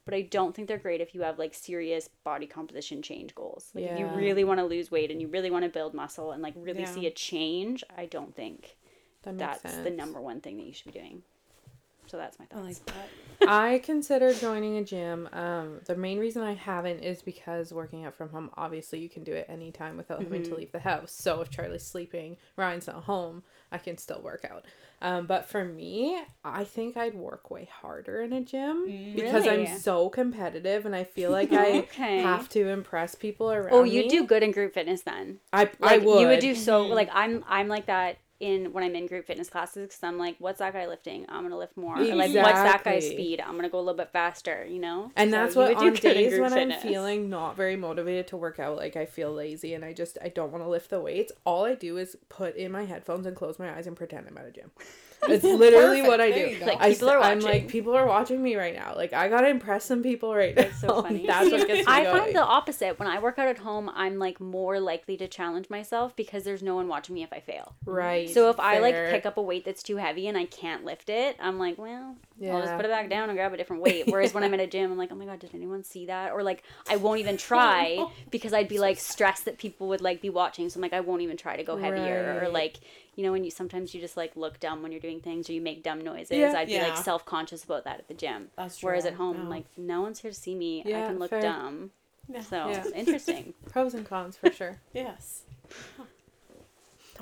Speaker 3: But I don't think they're great if you have like serious body composition change goals. Like if you really want to lose weight and you really want to build muscle and like really
Speaker 2: Yeah.
Speaker 3: see a change, I don't think
Speaker 1: That
Speaker 3: that's
Speaker 1: sense.
Speaker 3: the number one thing that you should be doing. So that's my
Speaker 2: I
Speaker 3: thoughts.
Speaker 2: like that.
Speaker 1: I consider joining a gym. Um, the main reason I haven't is because working out from home, obviously you can do it anytime without having
Speaker 3: Mm-hmm.
Speaker 1: to leave the house. So if Charlie's sleeping, Ryan's not home, I can still work out. Um, but for me, I think I'd work way harder in a gym because
Speaker 3: Really?
Speaker 1: I'm so competitive and I feel like I
Speaker 3: Okay.
Speaker 1: have to impress people around
Speaker 3: Oh, you
Speaker 1: me.
Speaker 3: do good in group fitness then.
Speaker 1: I,
Speaker 3: Like
Speaker 1: I would.
Speaker 3: you would do so like I'm I'm like that in when I'm in group fitness classes because I'm like, what's that guy lifting? I'm gonna lift more. Or, like, what's that guy's speed? I'm gonna go a little bit faster. You know.
Speaker 1: And
Speaker 3: So
Speaker 1: that's what on days when
Speaker 3: fitness.
Speaker 1: I'm feeling not very motivated to work out, like I feel lazy and I just I don't want to lift the weights. All I do is put in my headphones and close my eyes and pretend I'm at a gym. It's literally what I do.
Speaker 2: you go.
Speaker 3: Like,
Speaker 1: I,
Speaker 3: people are
Speaker 1: am like people are watching me right now. Like I gotta impress some people right
Speaker 3: That's
Speaker 1: now.
Speaker 3: so funny.
Speaker 1: That's what gets me
Speaker 3: I
Speaker 1: going.
Speaker 3: find the opposite. When I work out at home, I'm like more likely to challenge myself because there's no one watching me if I fail.
Speaker 1: right.
Speaker 3: So if I like pick up a weight that's too heavy and I can't lift it, I'm like, well, I'll just put it back down and grab a different weight. Whereas when I'm at a gym, I'm like, oh my god, did anyone see that? Or like, I won't even try because I'd be like stressed that people would like be watching. So I'm like, I won't even try to go heavier. Or like, you know, when you sometimes you just like look dumb when you're doing things or you make dumb noises.
Speaker 1: Yeah.
Speaker 3: I'd be like self conscious about that at the gym.
Speaker 2: That's true.
Speaker 3: Whereas at home,
Speaker 2: Yeah.
Speaker 3: like, no one's here to see me. I can look
Speaker 1: fair.
Speaker 3: dumb.
Speaker 2: Yeah.
Speaker 3: So interesting.
Speaker 1: pros and cons for sure.
Speaker 2: Yes.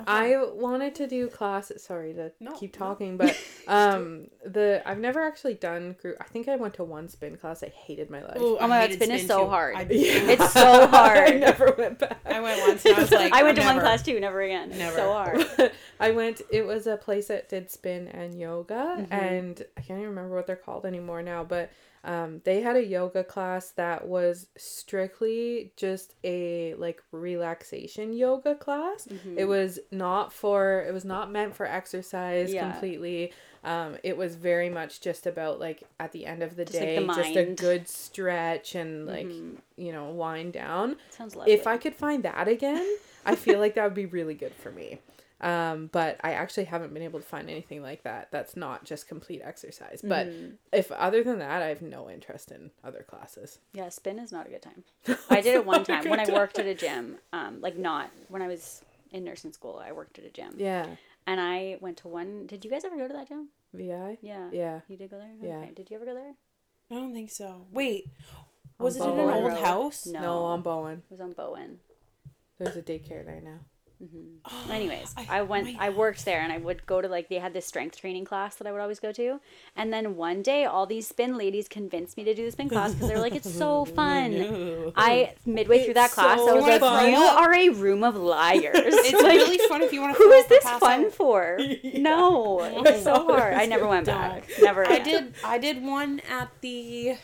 Speaker 2: Okay.
Speaker 1: I wanted to do classes. Sorry to
Speaker 2: No,
Speaker 1: keep
Speaker 2: no.
Speaker 1: talking, but um, the I've never actually done group. I think I went to one spin class. I hated my life.
Speaker 2: Ooh,
Speaker 3: Oh my God,
Speaker 2: hated
Speaker 3: spin is so
Speaker 2: too.
Speaker 3: hard.
Speaker 2: I,
Speaker 3: It's so hard.
Speaker 1: I never went back.
Speaker 2: I went once and I was like,
Speaker 3: I went to one class too, never again. It's
Speaker 2: Never.
Speaker 3: so hard.
Speaker 1: I went. It was a place that did spin and yoga,
Speaker 3: Mm-hmm.
Speaker 1: and I can't even remember what they're called anymore now. But um, they had a yoga class that was strictly just a like relaxation yoga class.
Speaker 3: Mm-hmm.
Speaker 1: It was not for. It was not meant for exercise
Speaker 3: Yeah.
Speaker 1: completely. Um, it was very much just about like at the end of the
Speaker 3: Just, like,
Speaker 1: day,
Speaker 3: the
Speaker 1: just a.
Speaker 3: Mm-hmm.
Speaker 1: good stretch and like you know wind down
Speaker 3: Sounds lovely.
Speaker 1: if I could find that again, I feel like that would be really good for me. Um, but I actually haven't been able to find anything like that. That's not just complete exercise. But
Speaker 3: Mm-hmm.
Speaker 1: if other than that, I have no interest in other classes.
Speaker 3: Yeah, spin is not a good time. I did it one time when I worked at a gym. Um, like not when I was in nursing school. I worked at a gym,
Speaker 1: Yeah,
Speaker 3: and I went to one. Did you guys ever go to that gym?
Speaker 1: VI.
Speaker 3: Yeah.
Speaker 1: Yeah.
Speaker 3: You did go there.
Speaker 1: Yeah.
Speaker 3: Okay. Did you ever go there?
Speaker 2: I don't think so. Wait, was it in an old
Speaker 1: Road.
Speaker 2: house?
Speaker 3: No.
Speaker 1: No, on Bowen.
Speaker 3: It was on Bowen.
Speaker 1: There's a daycare there now. Mm-hmm.
Speaker 3: Oh, Anyways,
Speaker 2: I-
Speaker 3: I, went. I worked there, and I would go to like they had this strength training class that I would always go to. And then one day, all these spin ladies convinced me to do the spin class because they were like, "It's so fun." I midway through that class,
Speaker 1: so
Speaker 3: I was like,
Speaker 1: fun.
Speaker 3: "You are a room of liars."
Speaker 2: It's
Speaker 3: Like,
Speaker 2: really fun if you want to.
Speaker 3: Who is this fun for? No, oh it's so hard. I never went back. Never.
Speaker 2: I did. I did one at the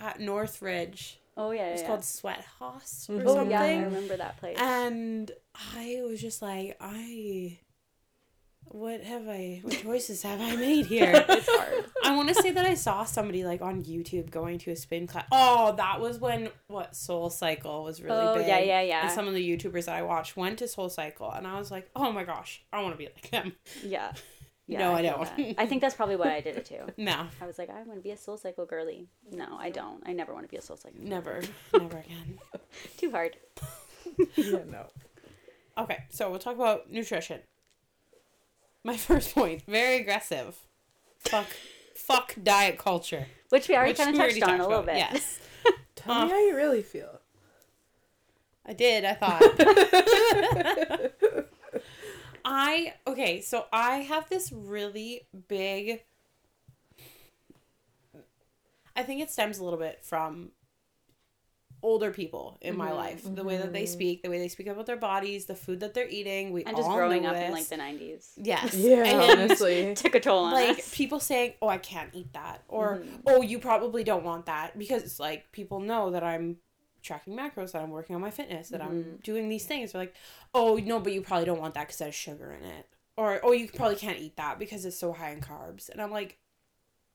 Speaker 2: at Northridge.
Speaker 3: Oh yeah, yeah.
Speaker 2: It's
Speaker 3: yeah.
Speaker 2: called Sweat House or
Speaker 3: Oh
Speaker 2: something.
Speaker 3: yeah, I remember that place.
Speaker 2: And I was just like, I. What have I? What choices have I made here?
Speaker 3: it's hard.
Speaker 2: I want to say that I saw somebody like on YouTube going to a spin class. Oh, that was when what SoulCycle was really
Speaker 3: Oh,
Speaker 2: big.
Speaker 3: yeah, yeah, yeah.
Speaker 2: And some of the YouTubers that I watched went to SoulCycle, and I was like, oh my gosh, I want to be like them.
Speaker 3: Yeah. yeah
Speaker 2: No, I
Speaker 3: feel
Speaker 2: don't.
Speaker 3: I think that's probably why I did it too.
Speaker 2: No,
Speaker 3: I was like, I want to be a soul cycle girly. No, I don't. I never want to be a soul cycle.
Speaker 2: never, never again.
Speaker 3: Too hard.
Speaker 1: Yeah, no.
Speaker 2: Okay, so we'll talk about nutrition. My first point, very aggressive. Fuck, fuck diet culture.
Speaker 3: Which we already kind of touched on a little
Speaker 2: about,
Speaker 3: bit.
Speaker 2: Yes,
Speaker 1: Tell
Speaker 2: Uh.
Speaker 1: me how you really feel.
Speaker 2: I did. I thought. I okay, so I have this really big. I think it stems a little bit from older people in my life, the way that they speak, the way they speak about their bodies, the food that they're eating. We
Speaker 3: And just
Speaker 2: all
Speaker 3: growing
Speaker 2: know
Speaker 3: up in like the 90s.
Speaker 2: yes,
Speaker 1: Yeah,
Speaker 2: And,
Speaker 1: honestly.
Speaker 3: Took a toll on
Speaker 2: like
Speaker 3: us.
Speaker 2: people saying, "Oh, I can't eat that," or
Speaker 3: Mm-hmm.
Speaker 2: "Oh, you probably don't want that," because it's like people know that I'm tracking macros, that I'm working on my fitness, that
Speaker 3: Mm-hmm.
Speaker 2: I'm doing these things. They're like, oh no, but you probably don't want that because there's sugar in it, or oh you probably can't eat that because it's so high in carbs. And I'm like,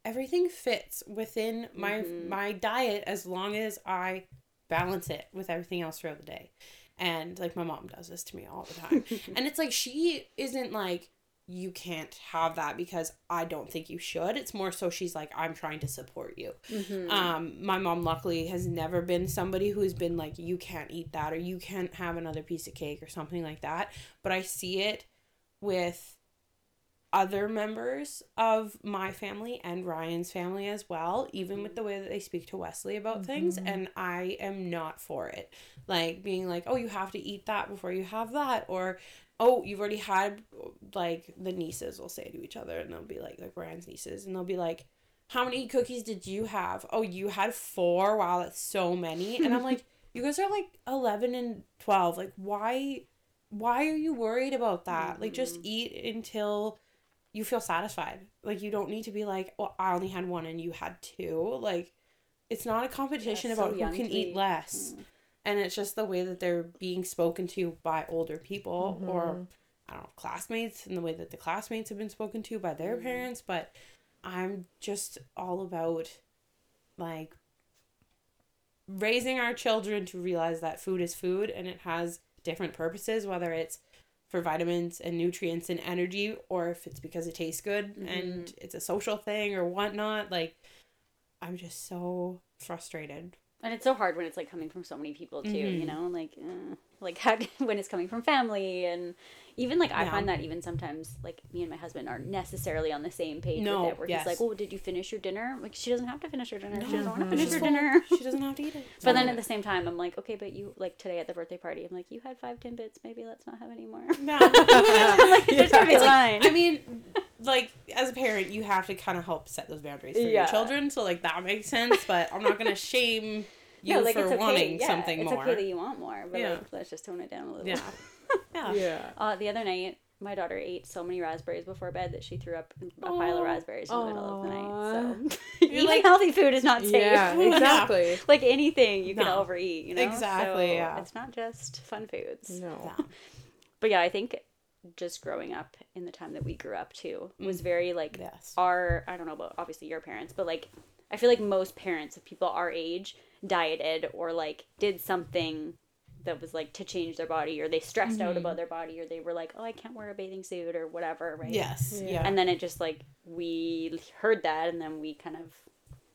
Speaker 2: everything fits within my
Speaker 3: Mm-hmm.
Speaker 2: my diet as long as I balance it with everything else throughout the day. And like my mom does this to me all the time. and it's like she isn't like you can't have that because I don't think you should. It's more so she's like I'm trying to support you.
Speaker 3: Mm-hmm.
Speaker 2: Um my mom luckily has never been somebody who's been like you can't eat that or you can't have another piece of cake or something like that, but I see it with other members of my family and Ryan's family as well, even with the way that they speak to Wesley about things. Mm-hmm. And I am not for it. Like being like, oh, you have to eat that before you have that. Or, oh, you've already had, like, the nieces will say to each other, and they'll be like, like Ryan's nieces, and they'll be like, how many cookies did you have? Oh, you had four. Wow, that's so many. And I'm like, you guys are like 11 and 12. Like, why? Why are you worried about that? Like, just mm-hmm. eat until you feel satisfied. Like you don't need to be like, well, I only had one and you had two. Like it's not a competition
Speaker 3: That's so
Speaker 2: about who can eat
Speaker 3: be-
Speaker 2: less. Mm. And it's just the way that they're being spoken to by older people or mm-hmm. I don't know, classmates and the way that the classmates have been spoken to by their mm. parents, but I'm just all about like raising our children to realize that food is food and it has different purposes, whether it's for vitamins and nutrients and energy, or if it's because it tastes good mm-hmm. and it's a social thing or whatnot. Like, I'm just so frustrated.
Speaker 3: And it's so hard when it's like coming from so many people too, you
Speaker 2: Mm-hmm.
Speaker 3: know, like uh, like how, when it's coming from family and even like I
Speaker 2: Yeah.
Speaker 3: find that even sometimes like me and my husband aren't necessarily on the same page
Speaker 2: No,
Speaker 3: with it. Where
Speaker 2: yes.
Speaker 3: he's like, "Oh, did you finish your dinner?" Like she doesn't have to finish her dinner. She doesn't want to finish her
Speaker 2: full.
Speaker 3: dinner.
Speaker 2: She doesn't have to eat it.
Speaker 3: But then at the same time, I'm like, okay, but you like today at the birthday party, I'm like, you had five timbits. Maybe let's not have any more.
Speaker 2: Yeah.
Speaker 3: I'm like, there's gotta be a line.
Speaker 2: I mean, like as a parent, you have to kind of help set those boundaries for
Speaker 3: Yeah.
Speaker 2: your children. So like that makes sense. But I'm not gonna shame you
Speaker 3: no, like
Speaker 2: for
Speaker 3: it's okay.
Speaker 2: wanting
Speaker 3: yeah,
Speaker 2: something
Speaker 3: it's
Speaker 2: more.
Speaker 3: okay that you want more, but
Speaker 2: Yeah.
Speaker 3: like, let's just tone it down a little.
Speaker 2: yeah. Yeah.
Speaker 1: Yeah.
Speaker 3: Uh, the other night, my daughter ate so many raspberries before bed that she threw up a pile of raspberries in the middle of the night. So even
Speaker 2: like-
Speaker 3: healthy food is not safe.
Speaker 1: Yeah, exactly.
Speaker 3: like anything you can overeat, you know.
Speaker 2: Exactly,
Speaker 3: So
Speaker 2: yeah.
Speaker 3: It's not just fun foods.
Speaker 1: No.
Speaker 2: Yeah.
Speaker 3: But yeah, I think just growing up in the time that we grew up too was mm. very like
Speaker 2: Yes.
Speaker 3: our I don't know about obviously your parents, but like I feel like most parents of people our age dieted or like did something that was like to change their body or they stressed out mm-hmm. about their body or they were like, Oh, I can't wear a bathing suit or whatever, right?
Speaker 2: Yes.
Speaker 1: Yeah.
Speaker 2: Yeah.
Speaker 3: And then it just like we heard that and then we kind of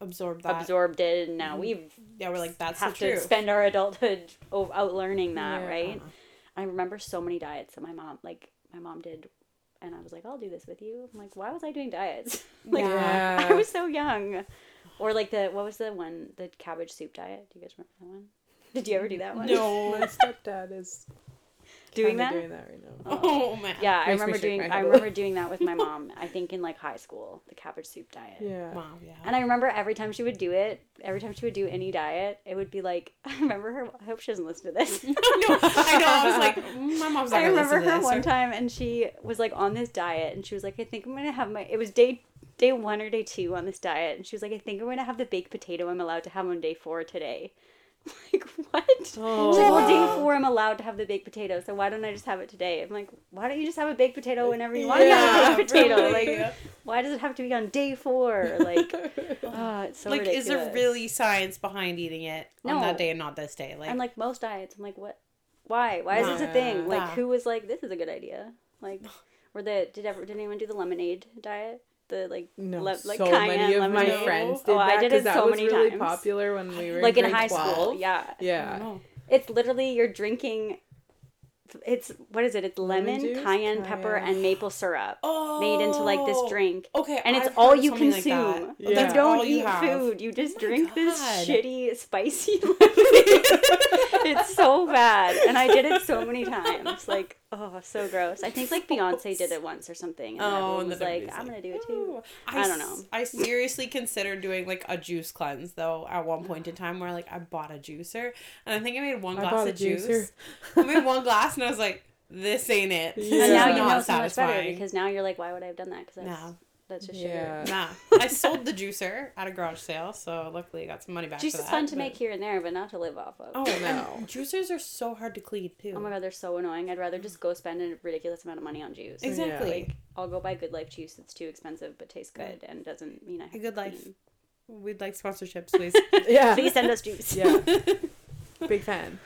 Speaker 2: absorb that.
Speaker 3: absorbed it and now mm-hmm. we've
Speaker 2: yeah, we're like that's
Speaker 3: have
Speaker 2: the
Speaker 3: to
Speaker 2: truth.
Speaker 3: spend our adulthood out learning that,
Speaker 1: Yeah.
Speaker 3: right? I remember so many diets that my mom, like my mom did, and I was like, "I'll do this with you." I'm like, "Why was I doing diets?" like,
Speaker 1: Yeah.
Speaker 3: I was so young. Or like the what was the one the cabbage soup diet? Do you guys remember that one? Did you ever do that one?
Speaker 2: No.
Speaker 1: My stepdad is
Speaker 3: doing that.
Speaker 1: doing that right now.
Speaker 2: Oh man.
Speaker 3: Yeah, I
Speaker 1: Makes me
Speaker 3: remember doing. I remember doing that with my mom. I think in like high school, the cabbage soup diet.
Speaker 1: Yeah.
Speaker 2: Wow. Yeah.
Speaker 3: And I remember every time she would do it, every time she would do any diet, it would be like, I remember her. I hope she doesn't listen to this.
Speaker 2: I know. I know. I was like, mm, my mom's not
Speaker 3: I remember
Speaker 2: to
Speaker 3: her
Speaker 2: this,
Speaker 3: one
Speaker 2: or-
Speaker 3: time, and she was like on this diet, and she was like, "I think I'm gonna have my." It was day day one or day two on this diet, and she was like, "I think I'm gonna have the baked potato I'm allowed to have on day four today." like what? She's like, well, day four I'm allowed to have the baked potato, so why don't I just have it today? I'm like, why don't you just have a baked potato whenever you want to have a baked potato?
Speaker 2: really.
Speaker 3: Like, why does it have to be on day four? Like, oh, it's so
Speaker 2: like,
Speaker 3: ridiculous.
Speaker 2: is there really science behind eating it on that day and not this day? Like,
Speaker 3: and like most diets, I'm like, what? Why? Why is this a
Speaker 1: Yeah.
Speaker 3: thing? Like,
Speaker 2: Yeah.
Speaker 3: who was like, this is a good idea? Like, or the did ever did anyone do the lemonade diet? The like,
Speaker 1: No,
Speaker 3: le- like
Speaker 1: so
Speaker 3: cayenne
Speaker 1: many of my friends did
Speaker 3: oh,
Speaker 1: that
Speaker 3: I did
Speaker 1: 'cause
Speaker 3: it
Speaker 1: that
Speaker 3: so
Speaker 1: was
Speaker 3: many
Speaker 1: really
Speaker 3: times.
Speaker 1: popular when we were
Speaker 3: Like in
Speaker 1: grade
Speaker 3: high
Speaker 1: 12.
Speaker 3: school, yeah.
Speaker 1: Yeah.
Speaker 3: It's literally you're drinking. It's what is it? It's lemon,
Speaker 1: Lemon juice?
Speaker 3: cayenne pepper, and maple syrup made into like this
Speaker 2: Oh,
Speaker 3: drink.
Speaker 2: Okay,
Speaker 3: And it's
Speaker 2: I've
Speaker 3: all you
Speaker 2: something like
Speaker 3: consume.
Speaker 2: that.
Speaker 1: Yeah.
Speaker 3: You don't
Speaker 2: all you
Speaker 3: eat
Speaker 2: have.
Speaker 3: food. You just
Speaker 2: Oh my
Speaker 3: drink this shitty, spicy lemon. It's so bad. And I did it so many times. Like, oh, so gross. I think like Beyonce did it once or something. And
Speaker 2: Oh, and
Speaker 3: was
Speaker 2: then
Speaker 3: like, I'm going to do it too.
Speaker 2: "Ooh."
Speaker 3: I don't know.
Speaker 2: I seriously considered doing like a juice cleanse though at one point in time where like I bought a juicer and I think I made one
Speaker 1: I
Speaker 2: glass
Speaker 1: bought a
Speaker 2: of juice. I made one glass and I was like, this ain't it. This
Speaker 1: Yeah.
Speaker 3: And
Speaker 2: is
Speaker 3: now
Speaker 1: Yeah.
Speaker 3: you
Speaker 2: not
Speaker 3: know so much better because now you're like, why would I have done that? Because
Speaker 2: No.
Speaker 3: That's just
Speaker 1: Yeah.
Speaker 3: sugar.
Speaker 2: Nah, I sold the juicer at a garage sale, so luckily I got some money back.
Speaker 3: Juice
Speaker 2: for
Speaker 3: is
Speaker 2: that,
Speaker 3: fun to
Speaker 2: but-
Speaker 3: make here and there, but not to live off of.
Speaker 2: Oh
Speaker 1: No.
Speaker 2: no, juicers are so hard to clean too.
Speaker 3: Oh my god, they're so annoying. I'd rather just go spend a ridiculous amount of money on juice.
Speaker 2: Exactly.
Speaker 3: Like I'll go buy Good Life juice that's too expensive but tastes good and doesn't mean I have
Speaker 2: A Good Life.
Speaker 3: clean.
Speaker 2: We'd like sponsorships, please.
Speaker 1: Yeah.
Speaker 3: Please send us juice.
Speaker 1: Yeah. Big fan.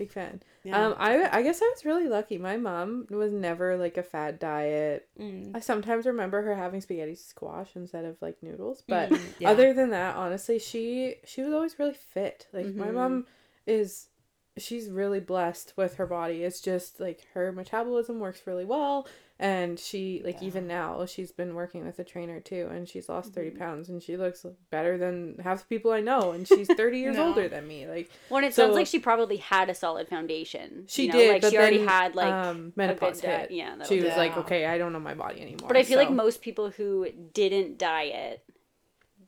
Speaker 1: Big fan.
Speaker 2: Yeah.
Speaker 1: Um, I I guess I was really lucky. My mom was never like a fad diet.
Speaker 2: Mm.
Speaker 1: I sometimes remember her having spaghetti squash instead of like noodles, but
Speaker 2: Mm, yeah.
Speaker 1: other than that, honestly, she she was always really fit. Like my
Speaker 3: Mhm.
Speaker 1: mom is she's really blessed with her body. It's just like her metabolism works really well and she like
Speaker 2: Yeah.
Speaker 1: even now she's been working with a trainer too and she's lost 30
Speaker 3: Mhm.
Speaker 1: pounds and she looks better than half the people I know and she's 30 years
Speaker 2: No.
Speaker 1: older than me. Like
Speaker 3: Well, it
Speaker 1: So-
Speaker 3: sounds like she probably had a solid foundation.
Speaker 1: she
Speaker 3: you know?
Speaker 1: did,
Speaker 3: Like
Speaker 1: but
Speaker 3: she already had like
Speaker 1: um, menopause
Speaker 3: a good diet. Yeah,
Speaker 1: She was
Speaker 3: it.
Speaker 1: like, okay, I don't know my body anymore.
Speaker 3: But I feel like most people who didn't diet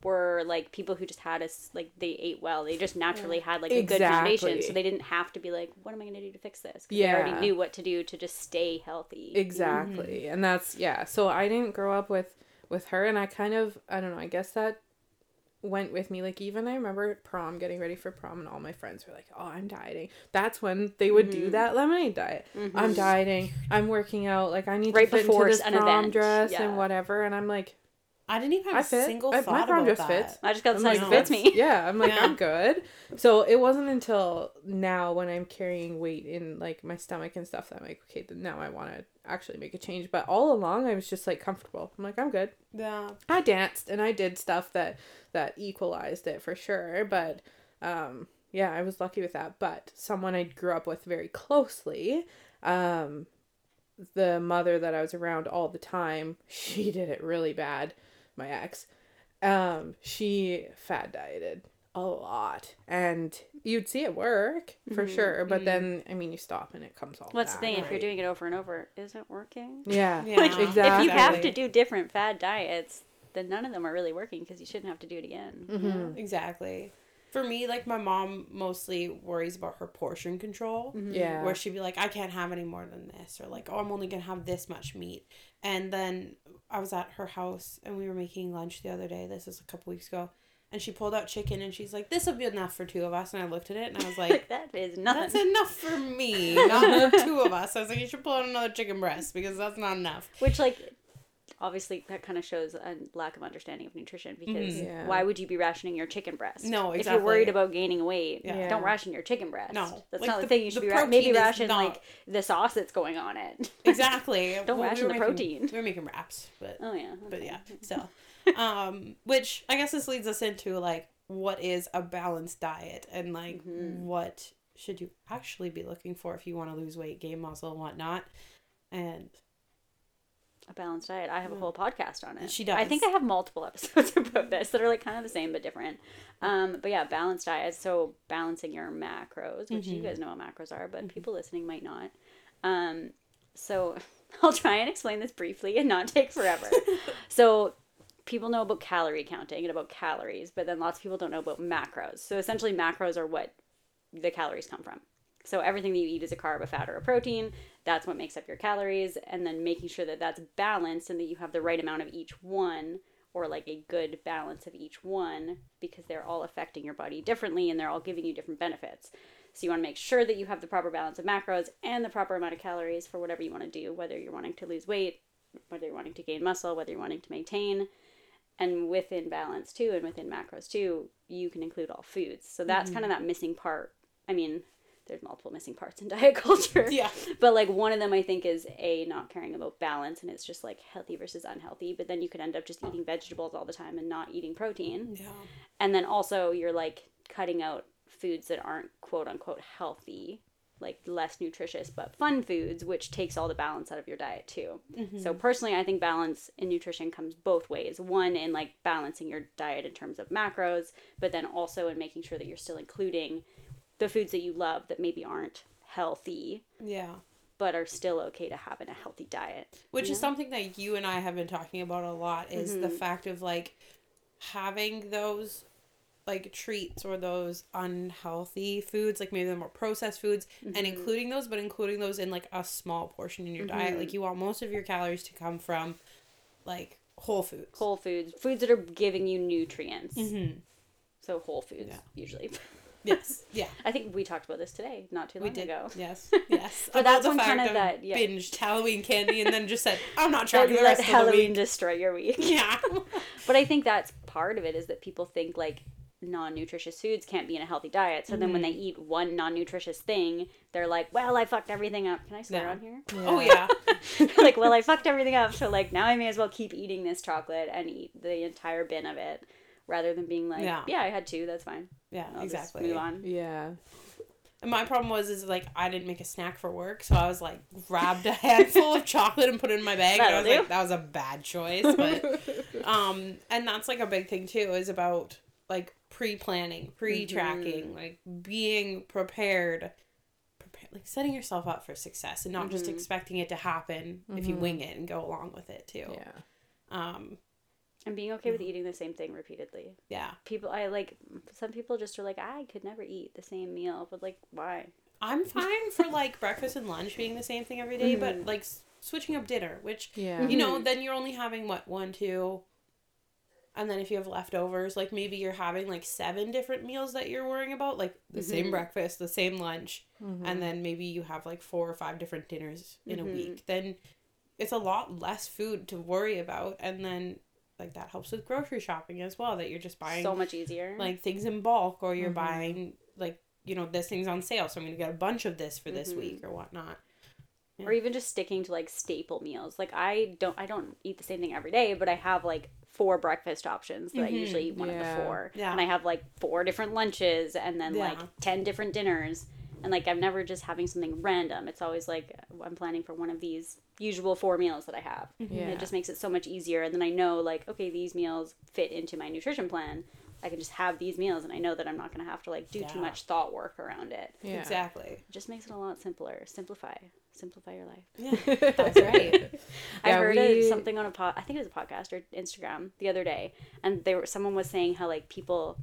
Speaker 3: were like people who just had us like they ate well. They just naturally had like a good foundation, so they didn't have to be like, "What am I going to do to fix this?" 'Cause they
Speaker 1: Yeah.
Speaker 3: already knew what to do to just stay healthy.
Speaker 1: Exactly. And that's yeah. So I didn't grow up with with her and I kind of I don't know, I guess that went with me like even I remember prom getting ready for prom and all my friends were like, "Oh, I'm dieting." That's when they would do
Speaker 3: Mhm.
Speaker 1: that lemonade diet. I'm
Speaker 3: Mhm.
Speaker 1: dieting. I'm working out. Like I need
Speaker 3: Right
Speaker 1: to fit
Speaker 3: before
Speaker 1: into this
Speaker 3: an
Speaker 1: prom
Speaker 3: event,
Speaker 1: dress
Speaker 3: yeah.
Speaker 1: and whatever and I'm like,
Speaker 2: I didn't even have a
Speaker 1: fit.
Speaker 2: single
Speaker 1: I-
Speaker 2: thought
Speaker 1: my prom
Speaker 2: about
Speaker 1: just
Speaker 2: that.
Speaker 1: fits.
Speaker 3: I just got the
Speaker 1: I'm
Speaker 3: size
Speaker 1: like,
Speaker 3: fits me.
Speaker 1: Yeah, I'm like,
Speaker 2: Yeah.
Speaker 1: I'm good. So it wasn't until now when I'm carrying weight in like my stomach and stuff that I'm like, okay, then now I want to actually make a change. But all along, I was just like comfortable. I'm like, I'm good.
Speaker 2: Yeah.
Speaker 1: I danced and I did stuff that that equalized it for sure. But um, yeah, I was lucky with that. But someone I grew up with very closely, um, the mother that I was around all the time, she did it really bad. My ex, um, she fad dieted a lot, and you'd see it work for
Speaker 3: Mhm,
Speaker 1: sure. But
Speaker 2: mhm.
Speaker 1: then, I mean, you stop and it comes off
Speaker 3: What's the
Speaker 1: back,
Speaker 3: thing? If you're doing it over and over, is it working?
Speaker 1: yeah,
Speaker 2: Yeah.
Speaker 3: Like,
Speaker 1: exactly.
Speaker 3: If you have to do different fad diets, then none of them are really working because you shouldn't have to do it again. you know?
Speaker 1: Mhm.
Speaker 2: Exactly. For me, like my mom mostly worries about her portion control.
Speaker 3: Mhm.
Speaker 1: Yeah.
Speaker 2: Where she'd be like, I can't have any more than this, or like, oh, I'm only gonna have this much meat. And then I was at her house and we were making lunch the other day. This is a couple weeks ago, and she pulled out chicken and she's like, "This will be enough for two of us." And I looked at it and I was like,
Speaker 3: Like that is nothing.
Speaker 2: "That's enough for me, not for two of us." I was like, "You should pull out another chicken breast because that's not enough."
Speaker 3: Which like obviously that kind of shows a lack of understanding of nutrition because
Speaker 1: Mhm. Yeah.
Speaker 3: why would you be rationing your chicken breast?
Speaker 2: No,
Speaker 3: If you're worried about gaining weight,
Speaker 2: Yeah.
Speaker 3: don't ration your chicken breast.
Speaker 2: No.
Speaker 3: that's
Speaker 2: Like,
Speaker 3: not the,
Speaker 2: the-
Speaker 3: thing. You should be ra- maybe ration
Speaker 2: not-
Speaker 3: like the sauce that's going on it.
Speaker 2: Exactly.
Speaker 3: Don't
Speaker 2: Well,
Speaker 3: ration
Speaker 2: were
Speaker 3: the
Speaker 2: making-
Speaker 3: protein.
Speaker 2: We are making wraps, but
Speaker 3: oh yeah,
Speaker 2: but yeah, So, um, which I guess this leads us into like what is a balanced diet and like
Speaker 3: Mhm.
Speaker 2: what should you actually be looking for if you want to lose weight, gain muscle, and whatnot. And
Speaker 3: a balanced diet. I have a whole podcast on it.
Speaker 2: She does.
Speaker 3: I think I have multiple episodes about this that are like kind of the same but different. Um, but yeah, balanced diet. So balancing your macros, which you
Speaker 2: Mhm.
Speaker 3: guys know what macros are, but
Speaker 2: Mhm.
Speaker 3: people listening might not. Um, so I'll try and explain this briefly and not take forever. so people know about calorie counting and about calories, but then lots of people don't know about macros. So essentially, macros are what the calories come from. So everything that you eat is a carb, a fat, or a protein. That's what makes up your calories, and then making sure that that's balanced and that you have the right amount of each one, or like a good balance of each one, because they're all affecting your body differently and they're all giving you different benefits. So you want to make sure that you have the proper balance of macros and the proper amount of calories for whatever you want to do, whether you're wanting to lose weight, whether you're wanting to gain muscle, whether you're wanting to maintain. And within balance too, and within macros too, you can include all foods. So that's mm-hmm. kind of that missing part. I mean, there's multiple missing parts in diet culture.
Speaker 2: yeah,
Speaker 3: But like one of them I think is a not caring about balance and it's just like healthy versus unhealthy, but then you could end up just eating vegetables all the time and not eating protein.
Speaker 2: yeah,
Speaker 3: And then also you're like cutting out foods that aren't quote unquote healthy, like less nutritious but fun foods, which takes all the balance out of your diet too. Mm-hmm. So personally, I think balance in nutrition comes both ways. One in like balancing your diet in terms of macros, but then also in making sure that you're still including the foods that you love that maybe aren't healthy
Speaker 2: yeah.
Speaker 3: but are still okay to have in a healthy diet.
Speaker 2: Which is
Speaker 3: know?
Speaker 2: something that you and I have been talking about a lot is the
Speaker 3: Mhm.
Speaker 2: fact of like having those like treats or those unhealthy foods, like maybe the more processed foods, and
Speaker 3: Mhm.
Speaker 2: including those, but including those in like a small portion in your diet.
Speaker 3: Mhm.
Speaker 2: Like you want most of your calories to come from like Whole foods.
Speaker 3: whole foods, foods that are giving you nutrients.
Speaker 2: Mm-hmm.
Speaker 3: So whole foods
Speaker 2: Yeah.
Speaker 3: usually.
Speaker 2: Yes. Yeah.
Speaker 3: I think we talked about this today, not too
Speaker 2: We
Speaker 3: long
Speaker 2: did.
Speaker 3: ago.
Speaker 2: Yes. Yes.
Speaker 3: But that's
Speaker 2: the fact
Speaker 3: kind of that- yeah.
Speaker 2: binged Halloween candy and then just said, I'm not
Speaker 3: Let,
Speaker 2: tracking the
Speaker 3: let
Speaker 2: rest of the
Speaker 3: Halloween
Speaker 2: week.
Speaker 3: destroy your week.
Speaker 2: Yeah.
Speaker 3: But I think that's part of it is that people think like non-nutritious foods can't be in a healthy diet. So then when they
Speaker 2: Mm-hmm.
Speaker 3: eat one non-nutritious thing, they're like, "Well, I fucked everything up." Can I swear
Speaker 2: Yeah.
Speaker 3: on here?
Speaker 2: Oh yeah.
Speaker 3: like, "Well, I fucked everything up." So like now I may as well keep eating this chocolate and eat the entire bin of it rather than being like,
Speaker 2: Yeah.
Speaker 3: "Yeah, I had two. That's fine.
Speaker 2: Yeah.
Speaker 3: I'll just
Speaker 2: exactly.
Speaker 3: move on."
Speaker 1: Yeah.
Speaker 2: And my problem was is like I didn't make a snack for work, so I was like grabbed a handful of chocolate and put it in my bag. and I
Speaker 3: That'll
Speaker 2: was
Speaker 3: do.
Speaker 2: like, that was a bad choice. But um, and that's like a big thing too is about like pre-planning, pre-tracking,
Speaker 3: Mm-hmm.
Speaker 2: like being prepared, prepare, like setting yourself up for success and not just
Speaker 3: Mm-hmm.
Speaker 2: expecting it to happen if you wing it and go along with it too.
Speaker 1: Yeah.
Speaker 2: Um,
Speaker 3: And being okay with mm-hmm. eating the same thing repeatedly.
Speaker 2: yeah.
Speaker 3: People, I like some people just are like, I could never eat the same meal, but like, why?
Speaker 2: I'm fine for like breakfast and lunch being the same thing every day,
Speaker 3: Mm-hmm.
Speaker 2: but like s- switching up dinner, which
Speaker 1: Yeah.
Speaker 2: you know, mm-hmm. then you're only having what one, two, and then if you have leftovers, like maybe you're having like seven different meals that you're worrying about, like the same mm-hmm. breakfast, the same lunch, and then maybe you have like four or five different dinners in a week. Then it's a lot less food to worry about, and then like that helps with grocery shopping as well. That you're just buying
Speaker 3: So much easier.
Speaker 2: like things in bulk, or you're mm-hmm. buying like you know this thing's on sale, so I'm gonna get a bunch of this for this mm-hmm. week or whatnot.
Speaker 3: or even just sticking to like staple meals. Like I don't I don't eat the same thing every day, but I have like four breakfast options that I mm-hmm. usually eat one of the four.
Speaker 2: Yeah.
Speaker 3: And I have like four different lunches and then like 10 different dinners. And like I'm never just having something random. It's always like I'm planning for one of these usual four meals that I have. Mm-hmm. And
Speaker 1: Yeah.
Speaker 3: it just makes it so much easier and then I know like okay, these meals fit into my nutrition plan. I can just have these meals and I know that I'm not going to have to like do too much thought work around it.
Speaker 1: Yeah.
Speaker 2: Exactly.
Speaker 3: It just makes it a lot simpler. Simplify. Simplify your life.
Speaker 2: Yeah, that's right.
Speaker 3: I heard
Speaker 1: we-
Speaker 3: it, something on a pod. I think it was a podcast or Instagram the other day, and they were someone was saying how like people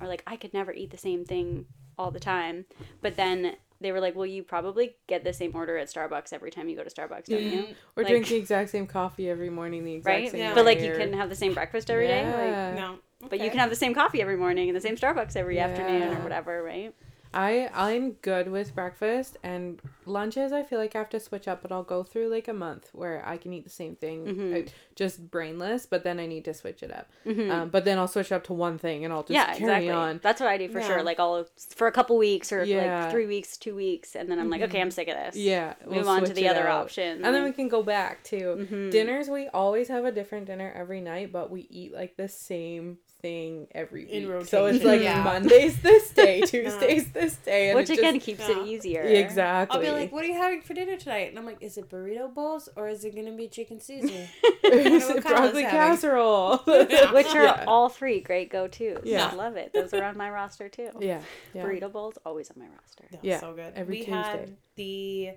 Speaker 3: are like I could never eat the same thing all the time, but then they were like, well, you probably get the same order at Starbucks every time you go to Starbucks, don't you?
Speaker 1: Or
Speaker 3: Like-
Speaker 1: drink the exact same coffee every morning, the exact
Speaker 3: Right?
Speaker 1: same
Speaker 2: Yeah.
Speaker 3: But like you couldn't have the same breakfast every day. Like,
Speaker 1: Yeah.
Speaker 2: No.
Speaker 3: but you can have the same coffee every morning and the same Starbucks every afternoon or whatever, right?
Speaker 1: I I'm good with breakfast and lunches. I feel like I have to switch up, but I'll go through like a month where I can eat the same thing,
Speaker 3: Mm-hmm.
Speaker 1: uh, just brainless. But then I need to switch it up. Um, but then I'll switch up to one thing and I'll just
Speaker 3: yeah,
Speaker 1: carry
Speaker 3: exactly.
Speaker 1: on.
Speaker 3: That's what I do for
Speaker 2: Yeah.
Speaker 3: sure. Like I'll for a couple weeks or
Speaker 1: Yeah. Mm-hmm.
Speaker 3: like three weeks, two weeks, and then I'm like, okay, I'm sick of this.
Speaker 1: Yeah,
Speaker 3: Move on to the other
Speaker 1: out.
Speaker 3: option.
Speaker 1: and then we can go back to
Speaker 3: Mm-hmm.
Speaker 1: dinners. We always have a different dinner every night, but we eat like the same thing every
Speaker 2: In
Speaker 1: week. So it's like
Speaker 2: yeah.
Speaker 1: Mondays this day, Tuesdays this day, and
Speaker 3: which
Speaker 1: it
Speaker 3: again
Speaker 1: just,
Speaker 3: keeps
Speaker 2: yeah.
Speaker 3: it easier.
Speaker 1: exactly.
Speaker 2: I'll be like, "What are you having for dinner tonight?" And I'm like, "Is it burrito bowls or is it gonna be chicken Caesar?"
Speaker 1: Is it broccoli
Speaker 2: having.
Speaker 1: casserole.
Speaker 3: which are
Speaker 1: Yeah.
Speaker 3: all three great go tos.
Speaker 1: Yeah.
Speaker 3: I love it. Those are on my roster too.
Speaker 1: yeah, yeah.
Speaker 3: Burrito bowls always on my roster.
Speaker 2: Yeah,
Speaker 1: Yeah,
Speaker 2: so good.
Speaker 1: every
Speaker 2: we
Speaker 1: Tuesday.
Speaker 2: had the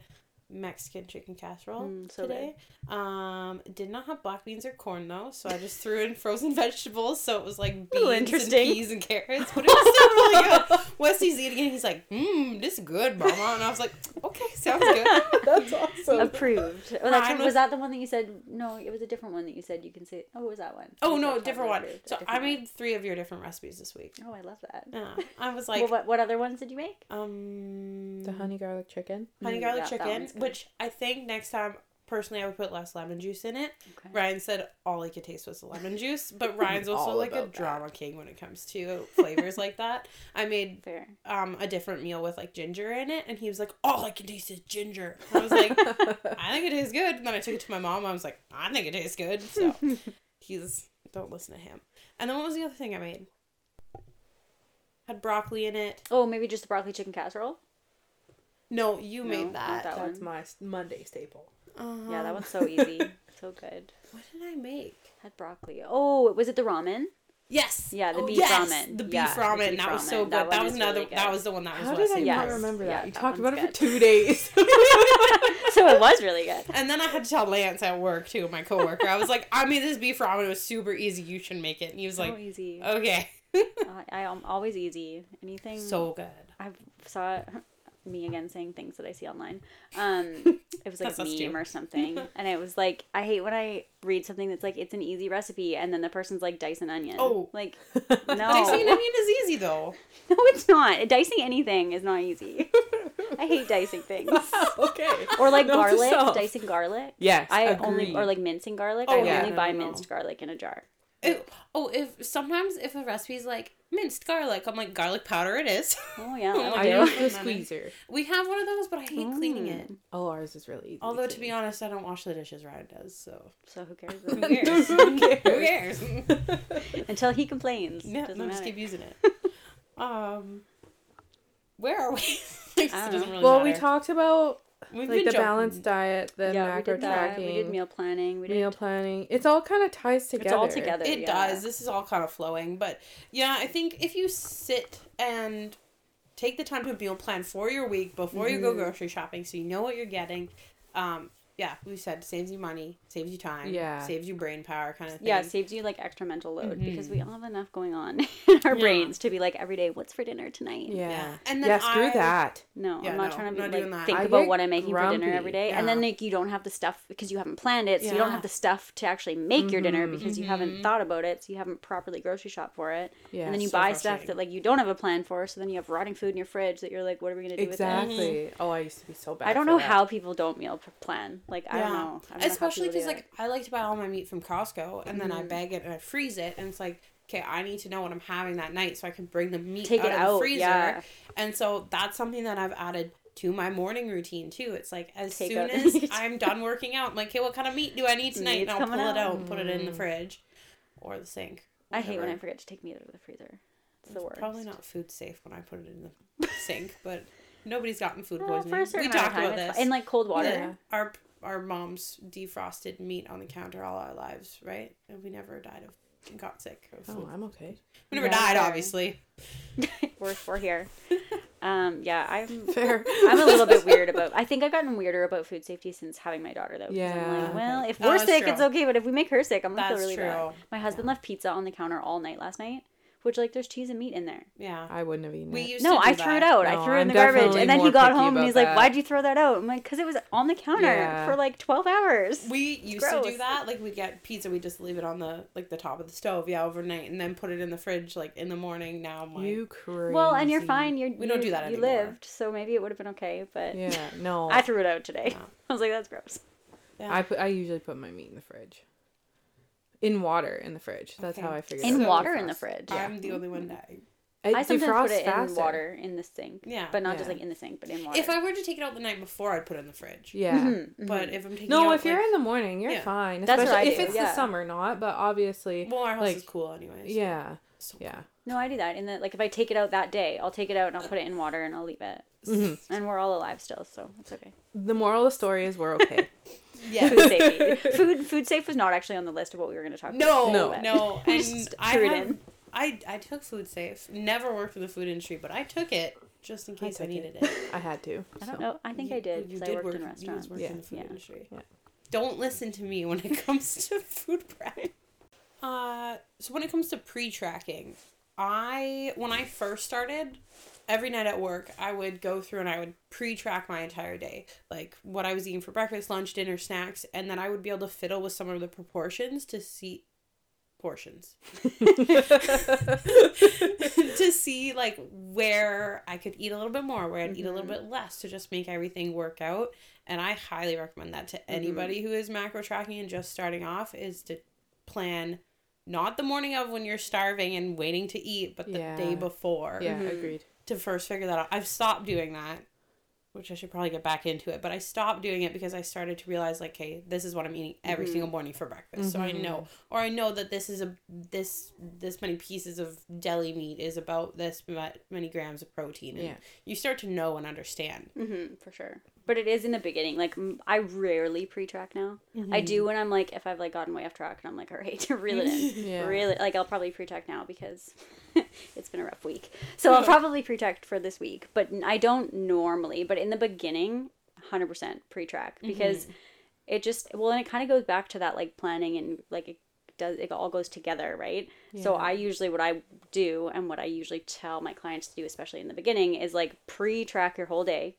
Speaker 2: Mexican chicken casserole
Speaker 3: Mm, so
Speaker 2: today. Um, did not have black beans or corn though, so I just threw in frozen vegetables. So it was like
Speaker 3: Ooh,
Speaker 2: beans and peas and carrots, but it was still really good. Wesley's eating it. He's like, "Mmm, this is good, Mama," and I was like, "Okay, sounds good."
Speaker 1: That's awesome.
Speaker 3: Approved. Oh, that's was,
Speaker 2: was-
Speaker 3: that the one that you said? No, it was a different one that you said you can say. Oh, what was that one?
Speaker 2: Oh
Speaker 3: You
Speaker 2: no,
Speaker 3: said
Speaker 2: different one.
Speaker 3: approved, a
Speaker 2: So I
Speaker 3: different one.
Speaker 2: made three of your different recipes this week.
Speaker 3: Oh, I love that.
Speaker 2: Yeah, I was like,
Speaker 3: well, what what other ones did you make?
Speaker 2: um,
Speaker 1: the honey garlic chicken.
Speaker 2: honey
Speaker 3: Mm,
Speaker 2: garlic
Speaker 3: yeah, that
Speaker 2: chicken,
Speaker 3: one's good.
Speaker 2: Which I think next time personally I would put less lemon juice in it.
Speaker 3: Okay.
Speaker 2: Ryan said all he could taste was the lemon juice, but Ryan's also like a
Speaker 1: that.
Speaker 2: drama king when it comes to flavors like that. I made
Speaker 3: Fair.
Speaker 2: um a different meal with like ginger in it, and he was like, "All I can taste is ginger." I was like, "I think it tastes good." And then I took it to my mom. And I was like, "I think it tastes good." So he's don't listen to him. And then what was the other thing I made? Had broccoli in it.
Speaker 3: Oh, maybe just the broccoli chicken casserole.
Speaker 2: No, you
Speaker 3: No,
Speaker 2: made that.
Speaker 3: that
Speaker 1: That's
Speaker 3: one.
Speaker 1: my Monday staple.
Speaker 2: Uh-huh.
Speaker 3: Yeah, that one's so easy, so good.
Speaker 2: What did I make?
Speaker 3: Had broccoli. Oh, was it the ramen?
Speaker 2: Yes.
Speaker 3: Yeah, the
Speaker 2: Oh,
Speaker 3: beef
Speaker 2: yes,
Speaker 3: ramen.
Speaker 2: The beef
Speaker 3: Yeah, the
Speaker 2: ramen.
Speaker 3: beef
Speaker 2: that was so good.
Speaker 3: That
Speaker 2: That, was another.
Speaker 3: really
Speaker 2: that was the one that was
Speaker 1: How did I
Speaker 2: Wesley.
Speaker 3: Yes.
Speaker 1: not remember
Speaker 3: Yeah,
Speaker 1: that? You
Speaker 3: that
Speaker 1: talked about
Speaker 3: one's
Speaker 1: it for two days.
Speaker 3: so it was really good.
Speaker 2: And then I had to tell Lance at work too, my coworker. I was like, I made this beef ramen. It was super easy. You should make it. And he was
Speaker 3: So
Speaker 2: like,
Speaker 3: easy.
Speaker 2: okay.
Speaker 3: I, I am always easy. Anything.
Speaker 2: so good.
Speaker 3: I saw it. Me again saying things that I see online. Um, it was like a meme or something, and it was like I hate when I read something that's like it's an easy recipe, and then the person's like dice an onion.
Speaker 2: Oh.
Speaker 3: like no,
Speaker 2: Dicing an onion is easy though.
Speaker 3: no, it's not. Dicing anything is not easy. I hate dicing things.
Speaker 1: okay.
Speaker 3: Or like
Speaker 1: to
Speaker 3: garlic, dicing garlic.
Speaker 1: Yes.
Speaker 3: I
Speaker 1: agreed.
Speaker 3: only or like mincing garlic.
Speaker 2: Oh,
Speaker 3: I
Speaker 2: yeah.
Speaker 3: only
Speaker 2: No,
Speaker 3: buy
Speaker 2: no, no.
Speaker 3: minced garlic in a jar.
Speaker 2: It- oh, if sometimes if the recipe's like minced garlic, I'm like garlic powder. It is.
Speaker 3: Oh yeah,
Speaker 2: Oh,
Speaker 3: that'll
Speaker 1: I
Speaker 2: do.
Speaker 3: do.
Speaker 1: use the squeezer.
Speaker 2: we have one of those, but I hate cleaning it.
Speaker 1: Oh, ours is really easy.
Speaker 2: Although to be honest, I don't wash the dishes. Ryan does, so
Speaker 3: So who cares?
Speaker 2: who cares?
Speaker 1: Who cares?
Speaker 2: Who cares?
Speaker 3: Until he complains.
Speaker 2: yeah,
Speaker 3: Doesn't
Speaker 2: no, just keep using it. Um, where are we? It doesn't really
Speaker 1: well, we talked about
Speaker 2: We've
Speaker 1: like the
Speaker 2: jumping-
Speaker 1: balanced diet, the
Speaker 3: yeah, we
Speaker 1: macro
Speaker 3: did that.
Speaker 1: tracking,
Speaker 3: We did meal planning. We did.
Speaker 1: meal planning. It's all kind of ties together.
Speaker 3: It's all together.
Speaker 2: It
Speaker 3: yeah.
Speaker 2: does. This is all kind of flowing, but yeah, I think if you sit and take the time to meal plan for your week before you go
Speaker 1: Mm-hmm.
Speaker 2: grocery shopping, so you know what you're getting. Um, yeah, we said saves you money, saves you time,
Speaker 1: Yeah.
Speaker 2: saves you brain power, kind of thing.
Speaker 3: Yeah, it saves you like extra mental load because
Speaker 2: Mhm.
Speaker 3: we all have enough going on in our
Speaker 2: Yeah.
Speaker 3: brains to be like every day, what's for dinner tonight?
Speaker 1: Yeah.
Speaker 2: Yeah. And then
Speaker 1: yeah, screw
Speaker 2: I-
Speaker 1: that.
Speaker 3: No,
Speaker 2: Yeah,
Speaker 3: I'm not
Speaker 2: no,
Speaker 3: trying to be,
Speaker 2: doing
Speaker 3: like think
Speaker 1: I
Speaker 3: about what I'm making for dinner
Speaker 1: grumpy.
Speaker 3: every day, and then like you don't have the stuff because you haven't planned it, so you don't have the stuff to actually make your dinner
Speaker 1: Mhm.
Speaker 3: because you haven't
Speaker 2: Mhm.
Speaker 3: thought about it, so you haven't properly grocery shopped for it,
Speaker 1: Yeah.
Speaker 3: and then you
Speaker 2: so
Speaker 3: buy stuff that like you don't have a plan for, so then you have rotting food in your fridge that you're like, what are we gonna do with
Speaker 1: exactly. Oh, I used to be so bad.
Speaker 3: I don't know
Speaker 1: that.
Speaker 3: how people don't meal plan. Like I don't know. I don't
Speaker 2: Especially
Speaker 3: people
Speaker 2: because
Speaker 3: do it.
Speaker 2: Like I like to buy all my meat from Costco and then I
Speaker 3: Mhm.
Speaker 2: bag it and I freeze it and it's like okay I need to know what I'm having that night so I can bring the meat
Speaker 3: take
Speaker 2: out
Speaker 3: it
Speaker 2: of
Speaker 3: out.
Speaker 2: the freezer
Speaker 3: Yeah.
Speaker 2: and so that's something that I've added to my morning routine too. It's like as
Speaker 3: Take
Speaker 2: soon as. I'm done working out, I'm like, okay, what kind of meat do I need tonight?
Speaker 3: Meat's
Speaker 2: and I'll pull it
Speaker 3: out.
Speaker 2: out and put it in the
Speaker 1: Mm.
Speaker 2: fridge or the sink.
Speaker 3: I hate when I forget to take meat out of the freezer. It's the worst.
Speaker 2: Probably not food safe when I put it in the sink, but nobody's gotten food
Speaker 3: Well,
Speaker 2: poisoning.
Speaker 3: for a
Speaker 2: we talked about this.
Speaker 3: in like cold water.
Speaker 2: Yeah. Our our moms defrosted meat on the counter all our lives, right? And we never died of got sick of food.
Speaker 1: Oh, I'm okay.
Speaker 2: we never
Speaker 3: Never.
Speaker 2: died, obviously.
Speaker 3: we're, we're here. Um, yeah, I'm
Speaker 1: Fair.
Speaker 3: I'm a little bit weird about. I think I've gotten weirder about food safety since having my daughter, though. 'cause I'm
Speaker 1: Yeah.
Speaker 3: like, well, if we're sick,
Speaker 2: true.
Speaker 3: it's okay, but if we make her sick, I'm gonna
Speaker 2: That's
Speaker 3: feel really
Speaker 2: true.
Speaker 3: bad. My husband left pizza on the counter all night last night, which like there's cheese and meat in there.
Speaker 2: Yeah.
Speaker 1: I wouldn't have eaten
Speaker 2: We
Speaker 1: it.
Speaker 2: used
Speaker 3: No,
Speaker 2: to do
Speaker 3: I threw it
Speaker 2: that.
Speaker 3: out. I threw it in
Speaker 1: I'm
Speaker 3: the garbage, and then he got home and
Speaker 1: about
Speaker 3: he's like, "Why'd you throw that out?" I'm like, "Cause it was on the counter
Speaker 1: Yeah.
Speaker 3: for like 12 hours."
Speaker 2: We used to do that. Like we get pizza, we just leave it on the like the top of the stove, yeah, overnight, and then put it in the fridge like in the morning. Now I'm like,
Speaker 1: You crazy.
Speaker 3: well, and you're fine. You're,
Speaker 2: We don't do that anymore.
Speaker 3: You lived, so maybe it would have been okay. But
Speaker 1: Yeah. No.
Speaker 3: I threw it out today.
Speaker 2: Yeah.
Speaker 3: I was like, "That's gross."
Speaker 2: yeah.
Speaker 1: I put. I usually put my meat in the fridge. In water in the fridge. That's
Speaker 2: Okay.
Speaker 1: how I figured.
Speaker 3: In
Speaker 1: it out.
Speaker 3: In water in the
Speaker 1: Defrost.
Speaker 3: fridge.
Speaker 2: I'm the only one that.
Speaker 1: It
Speaker 3: I sometimes put
Speaker 1: defrosts
Speaker 3: it in
Speaker 1: faster.
Speaker 3: water in the sink.
Speaker 2: Yeah.
Speaker 3: But not just like in the sink, but in water.
Speaker 2: If I were to take it out the night before, I'd put it in the fridge.
Speaker 1: Yeah.
Speaker 3: Mhm, mhm.
Speaker 2: But if I'm taking
Speaker 1: No,
Speaker 2: it out,
Speaker 1: if you're in the morning, you're
Speaker 2: Yeah.
Speaker 1: fine.
Speaker 3: That's what
Speaker 1: Especially
Speaker 3: I
Speaker 1: if it's
Speaker 3: yeah.
Speaker 1: the summer, not. But obviously,
Speaker 2: well, our house
Speaker 1: like-
Speaker 2: is cool anyways.
Speaker 1: yeah,
Speaker 2: So-
Speaker 1: yeah.
Speaker 3: no, I do that. In the like, if I take it out that day, I'll take it out and I'll put it in water and I'll leave it.
Speaker 1: Mhm.
Speaker 3: And we're all alive still, so it's okay.
Speaker 1: The moral of the story is we're okay.
Speaker 2: Yeah.
Speaker 3: Food safety. food food safe was not actually on the list of what we were going to talk
Speaker 2: No,
Speaker 3: about.
Speaker 2: no,
Speaker 1: No.
Speaker 3: We
Speaker 2: And
Speaker 3: just
Speaker 2: I
Speaker 3: threw it
Speaker 2: have,
Speaker 3: in.
Speaker 2: I I took food safe. Never worked in the food industry, but I took it just in case I,
Speaker 1: took
Speaker 2: needed
Speaker 1: it.
Speaker 2: it.
Speaker 1: I had to.
Speaker 3: I don't
Speaker 1: so.
Speaker 3: know. I think I did because I worked
Speaker 2: work,
Speaker 3: in restaurants.
Speaker 2: guys
Speaker 1: Yeah.
Speaker 2: in the food
Speaker 3: Yeah.
Speaker 2: industry.
Speaker 1: Yeah.
Speaker 2: Don't listen to me when it comes to food prep. Uh, so when it comes to pre-tracking, I when I first started, every night at work, I would go through and I would pre-track my entire day, like what I was eating for breakfast, lunch, dinner, snacks, and then I would be able to fiddle with some of the proportions to see portions to see like where I could eat a little bit more, where I'd eat a little bit less to just make everything work out. And I highly recommend that to anybody who is macro tracking and just starting off is to plan not the morning of when you're starving and waiting to eat, but the
Speaker 1: Yeah.
Speaker 2: day before
Speaker 1: Yeah,
Speaker 3: Mhm.
Speaker 1: agreed.
Speaker 2: To first figure that out. I've stopped doing that, which I should probably get back into it, but I stopped doing it because I started to realize like, hey, this is what I'm eating every
Speaker 3: Mhm.
Speaker 2: single morning for breakfast. So I
Speaker 1: Mhm.
Speaker 2: know or I know that this is a this this many pieces of deli meat is about this many grams of protein. And
Speaker 1: Yeah.
Speaker 2: You start to know and understand.
Speaker 3: hmm for sure. But it is in the beginning. Like m- I rarely pre-track now. I do mm-hmm. when I'm like if I've like gotten way off track and I'm like, all right, to reel it in.
Speaker 1: Yeah.
Speaker 3: Really, like I'll probably pre-track now because it's been a rough week. So I'll probably pre-track for this week, but I don't normally. But in the beginning, hundred percent pre-track mm-hmm. because it just well, and it kind of goes back to that like planning and like it does it all goes together, right? So I usually what I do and what I usually tell my clients to do, especially in the beginning, is like pre-track your whole day.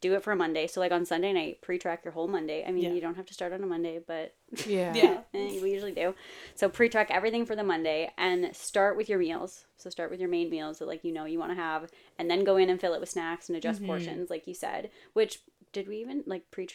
Speaker 3: Do it for a Monday. So like on Sunday night, pre-track your whole Monday. I mean,
Speaker 2: Yeah.
Speaker 3: you don't have to start on a Monday, but
Speaker 1: Yeah.
Speaker 2: Yeah.
Speaker 3: Eh, we usually do. So pre-track everything for the Monday and start with your meals. So start with your main meals that like you know you want to have, and then go in and fill it with snacks and adjust portions, like you said. Which did we even like pre?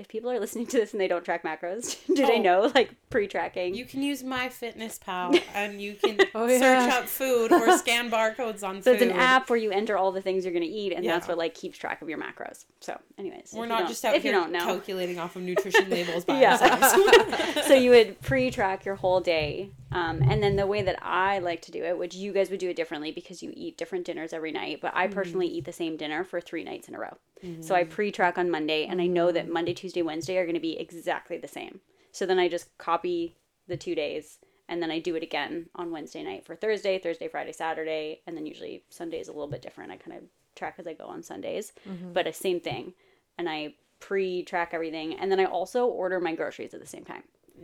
Speaker 3: If people are listening to this and they don't track macros, do they
Speaker 2: Oh.
Speaker 3: know like pre-tracking?
Speaker 2: You can use MyFitnessPal and you can
Speaker 1: Oh,
Speaker 2: search up food or scan barcodes on
Speaker 3: so
Speaker 2: food.
Speaker 3: it's an app where you enter all the things you're gonna eat, and that's what like keeps track of your macros. So, anyways,
Speaker 2: We're not just out
Speaker 3: if
Speaker 2: here
Speaker 3: you don't know.
Speaker 2: calculating off of nutrition labels by
Speaker 3: Yeah.
Speaker 2: ourselves.
Speaker 3: so you would pre-track your whole day um, and then the way that i like to do it which you guys would do it differently because you eat different dinners every night but i personally mm-hmm. eat the same dinner for three nights in a row. So i mm-hmm. pre-track on monday and i know that mm-hmm. monday tuesday wednesday are going to be exactly the same. So then i just copy the two days and then i do it again on wednesday night for thursday thursday friday saturday and then usually sunday is a little bit different. I kind of track as i go on sundays but a same thing. And i pre-track everything and then i also order my groceries at the same time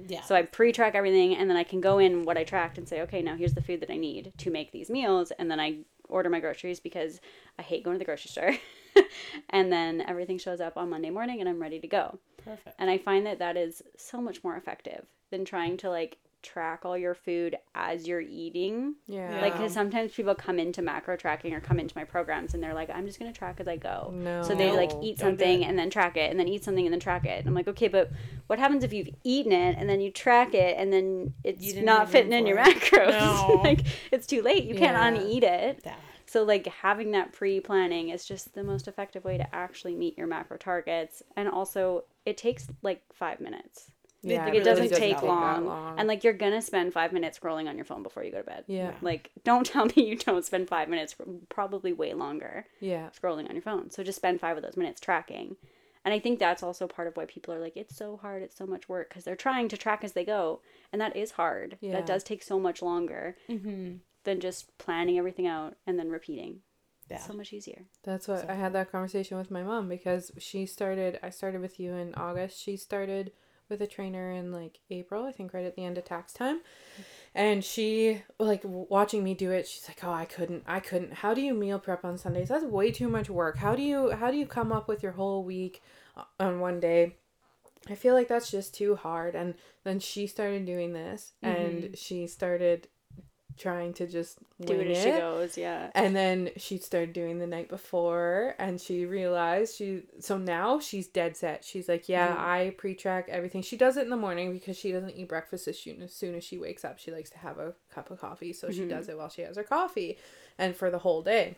Speaker 2: yeah.
Speaker 3: so I pre-track everything, and then I can go in what I tracked and say, okay, now here's the food that I need to make these meals, and then I order my groceries because I hate going to the grocery store, and then everything shows up on Monday morning, and I'm ready to go.
Speaker 2: Perfect.
Speaker 3: And I find that that is so much more effective than trying to like track all your food as you're eating.
Speaker 1: Yeah.
Speaker 3: Like, cause sometimes people come into macro tracking or come into my programs and they're like, I'm just gonna track as I go.
Speaker 1: No.
Speaker 3: So they like eat something and then track it, and then eat something and then track it. And I'm like, okay, but what happens if you've eaten it and then you track it and then it's
Speaker 2: didn't
Speaker 3: not
Speaker 2: have room
Speaker 3: fitting in your macros?
Speaker 2: No.
Speaker 3: like it's too late. You
Speaker 1: Yeah.
Speaker 3: can't uneat it.
Speaker 2: That.
Speaker 3: So like having that pre-planning is just the most effective way to actually meet your macro targets, and also it takes like five minutes.
Speaker 1: Yeah,
Speaker 3: Like it doesn't
Speaker 2: does
Speaker 3: take long.
Speaker 1: long.
Speaker 3: and like you're gonna spend five minutes scrolling on your phone before you go to bed.
Speaker 1: Yeah.
Speaker 3: Like don't tell me you don't spend five minutes, probably way longer
Speaker 1: Yeah.
Speaker 3: scrolling on your phone. So just spend five of those minutes tracking. And I think that's also part of why people are like, it's so hard, it's so much work, because they're trying to track as they go. And that is hard.
Speaker 1: Yeah.
Speaker 3: That does take so much longer
Speaker 2: Mm-hmm.
Speaker 3: than just planning everything out and then repeating.
Speaker 2: Yeah.
Speaker 3: So much easier.
Speaker 1: That's what I had that conversation with my mom because she started. I started with you in August. She started with a trainer in like April, I think, right at the end of tax time. And she like watching me do it. She's like, "Oh, I couldn't. I couldn't. How do you meal prep on Sundays? That's way too much work. How do you how do you come up with your whole week uh, on one day?" I feel like that's just too hard. And then she started doing this, and she started trying to just
Speaker 3: Do it as she goes, yeah.
Speaker 1: and then she started doing the night before and she realized she so now she's dead set. She's like, Yeah,
Speaker 3: Mhm.
Speaker 1: I pre track everything. She does it in the morning because she doesn't eat breakfast as soon as soon as she wakes up. She likes to have a cup of coffee. So she
Speaker 3: Mhm.
Speaker 1: does it while she has her coffee and for the whole day.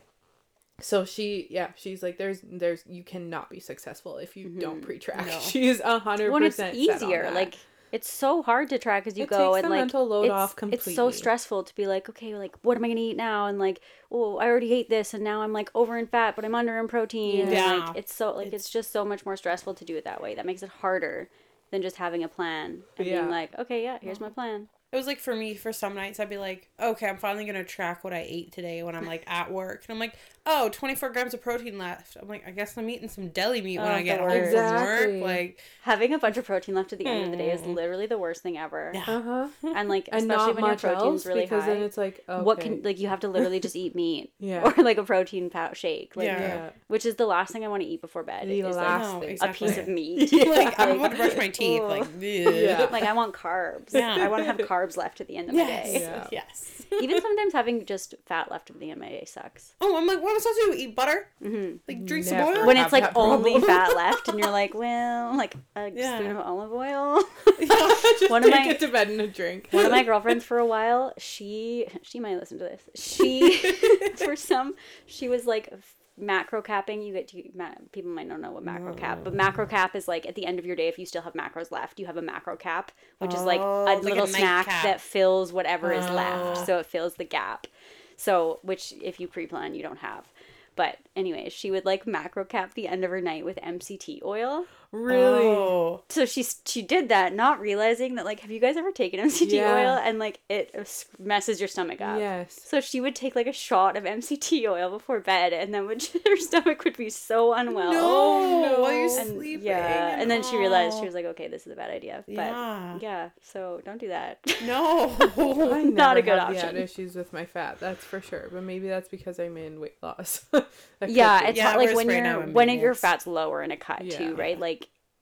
Speaker 1: So she yeah, she's like there's there's you cannot be successful if you don't
Speaker 3: Mhm.
Speaker 1: pre track.
Speaker 2: No.
Speaker 1: She's a hundred
Speaker 3: When it's
Speaker 1: percent
Speaker 3: easier, like it's so hard to track as you
Speaker 1: It
Speaker 3: go
Speaker 1: takes
Speaker 3: and
Speaker 1: the
Speaker 3: like
Speaker 1: mental load
Speaker 3: it's,
Speaker 1: off
Speaker 3: it's so stressful to be like okay like what am i gonna eat now? and like oh i already ate this and now i'm like over in fat but i'm under in protein. and,
Speaker 2: Yeah.
Speaker 3: like it's so like it's,
Speaker 2: It's-
Speaker 3: just so much more stressful to do it that way. That makes it harder than just having a plan and
Speaker 1: Yeah.
Speaker 3: being like okay yeah here's my plan
Speaker 2: It was like for me, for some nights, I'd be like, okay, I'm finally going to track what I ate today when I'm like at work. And I'm like, oh, 24 grams of protein left. I'm like, I guess I'm eating some deli meat when
Speaker 3: Oh,
Speaker 2: I get
Speaker 3: the
Speaker 2: home from work. Like,
Speaker 3: having a bunch of protein left at the end of the day is
Speaker 2: Hmm.
Speaker 3: literally the worst thing ever
Speaker 2: Yeah.
Speaker 1: Uh huh.
Speaker 3: and like
Speaker 1: And
Speaker 3: especially
Speaker 1: not
Speaker 3: when your
Speaker 1: much
Speaker 3: protein's
Speaker 1: else
Speaker 3: really
Speaker 1: because
Speaker 3: high
Speaker 1: then it's like okay.
Speaker 3: what can like you have to literally just eat meat
Speaker 1: Yeah.
Speaker 3: or like a protein pow- shake like
Speaker 2: Yeah.
Speaker 1: yeah.
Speaker 3: which is the last thing i want to eat before bed
Speaker 1: The
Speaker 3: is
Speaker 1: last
Speaker 3: like
Speaker 2: no,
Speaker 1: thing.
Speaker 3: a piece of meat
Speaker 2: like, i want to brush my teeth. Like,
Speaker 1: Yeah.
Speaker 3: like I want carbs.
Speaker 2: Yeah.
Speaker 3: I want to have carbs left at the end of my
Speaker 2: yes.
Speaker 3: day.
Speaker 1: Yeah.
Speaker 2: Yes.
Speaker 3: Even sometimes having just fat left at the end of my day sucks.
Speaker 2: Oh, I'm like, what am I supposed to do? Eat butter?
Speaker 3: hmm
Speaker 2: Like, drink some oil?
Speaker 3: When it's like only
Speaker 1: problem.
Speaker 3: fat left, and you're like, well, like a
Speaker 2: Yeah.
Speaker 3: spoon of olive oil.
Speaker 1: Just
Speaker 3: One of my-
Speaker 1: it to bed and a drink.
Speaker 3: One of my girlfriends for a while, she she might listen to this. She for some she was like macro capping. You get to ma- people might not know what macro cap, but oh, macro cap is like at the end of your day if you still have macros left, you have a macro cap, which is like
Speaker 2: Oh,
Speaker 3: a
Speaker 2: like a
Speaker 3: little snack
Speaker 2: nightcap.
Speaker 3: that fills whatever is
Speaker 1: Oh.
Speaker 3: left. So it fills the gap. So which if you pre-plan you don't have. But anyways, she would like macro cap the end of her night with MCT oil.
Speaker 1: Really?
Speaker 2: Oh.
Speaker 3: So she she did that, not realizing that like, have you guys ever taken MCT
Speaker 1: Yeah.
Speaker 3: oil and like it messes your stomach up?
Speaker 1: Yes.
Speaker 3: So she would take like a shot of MCT oil before bed, and then would her stomach would be so unwell.
Speaker 2: no,
Speaker 1: no.
Speaker 2: while you're
Speaker 3: And
Speaker 2: sleeping.
Speaker 3: yeah, and then she realized she
Speaker 2: oh.
Speaker 3: was like, okay, this is a bad idea. But
Speaker 2: Yeah.
Speaker 3: yeah, so don't do that.
Speaker 2: No.
Speaker 1: I
Speaker 3: Not a good
Speaker 1: have
Speaker 3: option.
Speaker 1: Had issues with my fat, that's for sure. But maybe that's because I'm in weight loss.
Speaker 3: Yeah, it's
Speaker 2: Yeah,
Speaker 3: hard, like when
Speaker 2: right
Speaker 3: you're when
Speaker 2: in
Speaker 3: your fat's lower in a cut
Speaker 1: Yeah.
Speaker 3: too, right? Like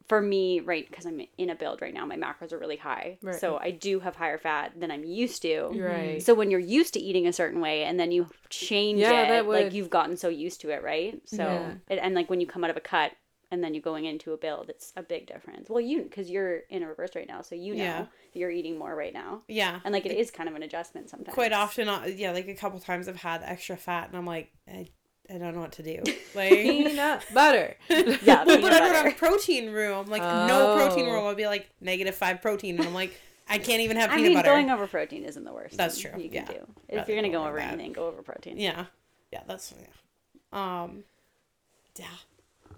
Speaker 3: for me, right, because I'm in a build right now, my macros are really high,
Speaker 1: Right.
Speaker 3: so I do have higher fat than I'm used to.
Speaker 1: Right.
Speaker 3: So when you're used to eating a certain way and then you change
Speaker 1: Yeah,
Speaker 3: it, like you've gotten so used to it, right? So
Speaker 1: Yeah.
Speaker 3: it, and like when you come out of a cut and then you're going into a build, it's a big difference. Well, you because you're in a reverse right now, so you know
Speaker 2: Yeah.
Speaker 3: you're eating more right now,
Speaker 2: yeah.
Speaker 3: and like it is kind of an adjustment sometimes.
Speaker 2: quite often uh, yeah like a couple times i've had extra fat and i'm like i, I don't know what to do like
Speaker 1: peanut butter.
Speaker 3: Yeah,
Speaker 2: well,
Speaker 3: peanut
Speaker 2: but i don't have protein room like no protein
Speaker 1: Oh.
Speaker 2: room i'll be like negative five protein and i'm like i can't even have
Speaker 3: I
Speaker 2: peanut
Speaker 3: mean,
Speaker 2: butter
Speaker 3: going over protein isn't the worst.
Speaker 2: That's true,
Speaker 3: You can
Speaker 2: yeah.
Speaker 3: do if
Speaker 2: Rather
Speaker 3: you're gonna
Speaker 2: go
Speaker 3: go
Speaker 2: over
Speaker 3: over
Speaker 2: that.
Speaker 3: anything, go over protein.
Speaker 2: yeah yeah that's yeah um yeah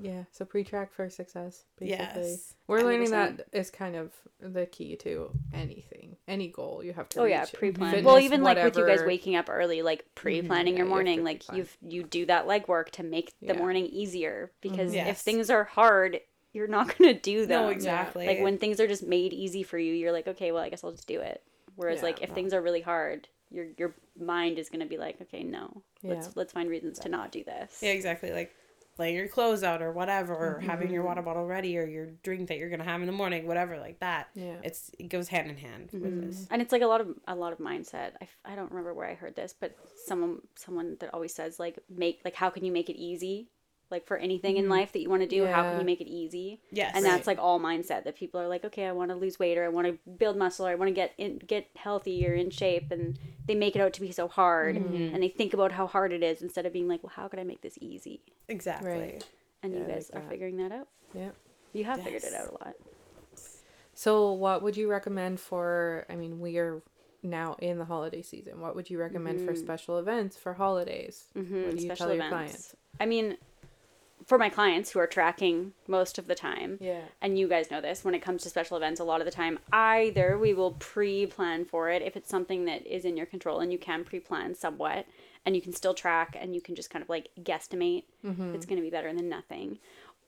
Speaker 1: Yeah, so pre-track for success. Basically,
Speaker 2: yes
Speaker 1: we're learning
Speaker 3: 100%.
Speaker 1: that is kind of the key to anything, any goal you have to.
Speaker 3: Oh yeah, pre-plan.
Speaker 1: Fitness,
Speaker 3: well, even like with you guys.
Speaker 1: Mm-hmm.
Speaker 3: waking up early, like pre-planning
Speaker 1: Yeah,
Speaker 3: your
Speaker 1: you
Speaker 3: morning, like
Speaker 1: pre-plan.
Speaker 3: you you do that legwork to make the
Speaker 1: Yeah. Mm-hmm.
Speaker 3: morning easier. Because if
Speaker 2: Yes.
Speaker 3: things are hard, you're not gonna do them.
Speaker 2: no exactly
Speaker 3: Like when things are just made easy for you, you're like, okay, well, I guess I'll just do it. Whereas
Speaker 1: Yeah,
Speaker 3: like if things are really hard, your your mind is gonna be like, okay, no, let's let's find reasons to not do this.
Speaker 2: yeah exactly like laying your clothes out or whatever or having
Speaker 3: Mm-hmm.
Speaker 2: your water bottle ready or your drink that you're gonna have in the morning whatever like that
Speaker 1: Yeah.
Speaker 2: it's it goes hand in hand
Speaker 3: Mm-hmm.
Speaker 2: with this
Speaker 3: and it's like a lot of a lot of mindset I, I don't remember where i heard this but someone someone that always says like make like how can you make it easy like for anything in mm-hmm. life that you want to do how can you make it easy?
Speaker 2: Yes.
Speaker 3: And that's like all mindset that people are like okay i want to lose weight or i want to build muscle or i want to get in get healthy or in shape and they make it out to be so hard mm-hmm. and they think about how hard it is instead of being like well how can i make this easy?
Speaker 2: Exactly.
Speaker 1: Right.
Speaker 3: and
Speaker 1: Yeah,
Speaker 3: you guys
Speaker 1: like
Speaker 3: are figuring that out?
Speaker 1: Yeah.
Speaker 3: you have figured it out a lot.
Speaker 1: So, what would you recommend for? I mean, we are now in the holiday season. What would you recommend for mm-hmm. special events for holidays?
Speaker 3: mm-hmm,
Speaker 1: What do you
Speaker 3: special
Speaker 1: tell your
Speaker 3: events.
Speaker 1: clients?
Speaker 3: i mean for my clients who are tracking most of the time.
Speaker 1: Yeah.
Speaker 3: and you guys know this when it comes to special events a lot of the time either we will pre-plan for it if it's something that is in your control and you can pre-plan somewhat and you can still track and you can just kind of like guesstimate mm-hmm. it's going to be better than nothing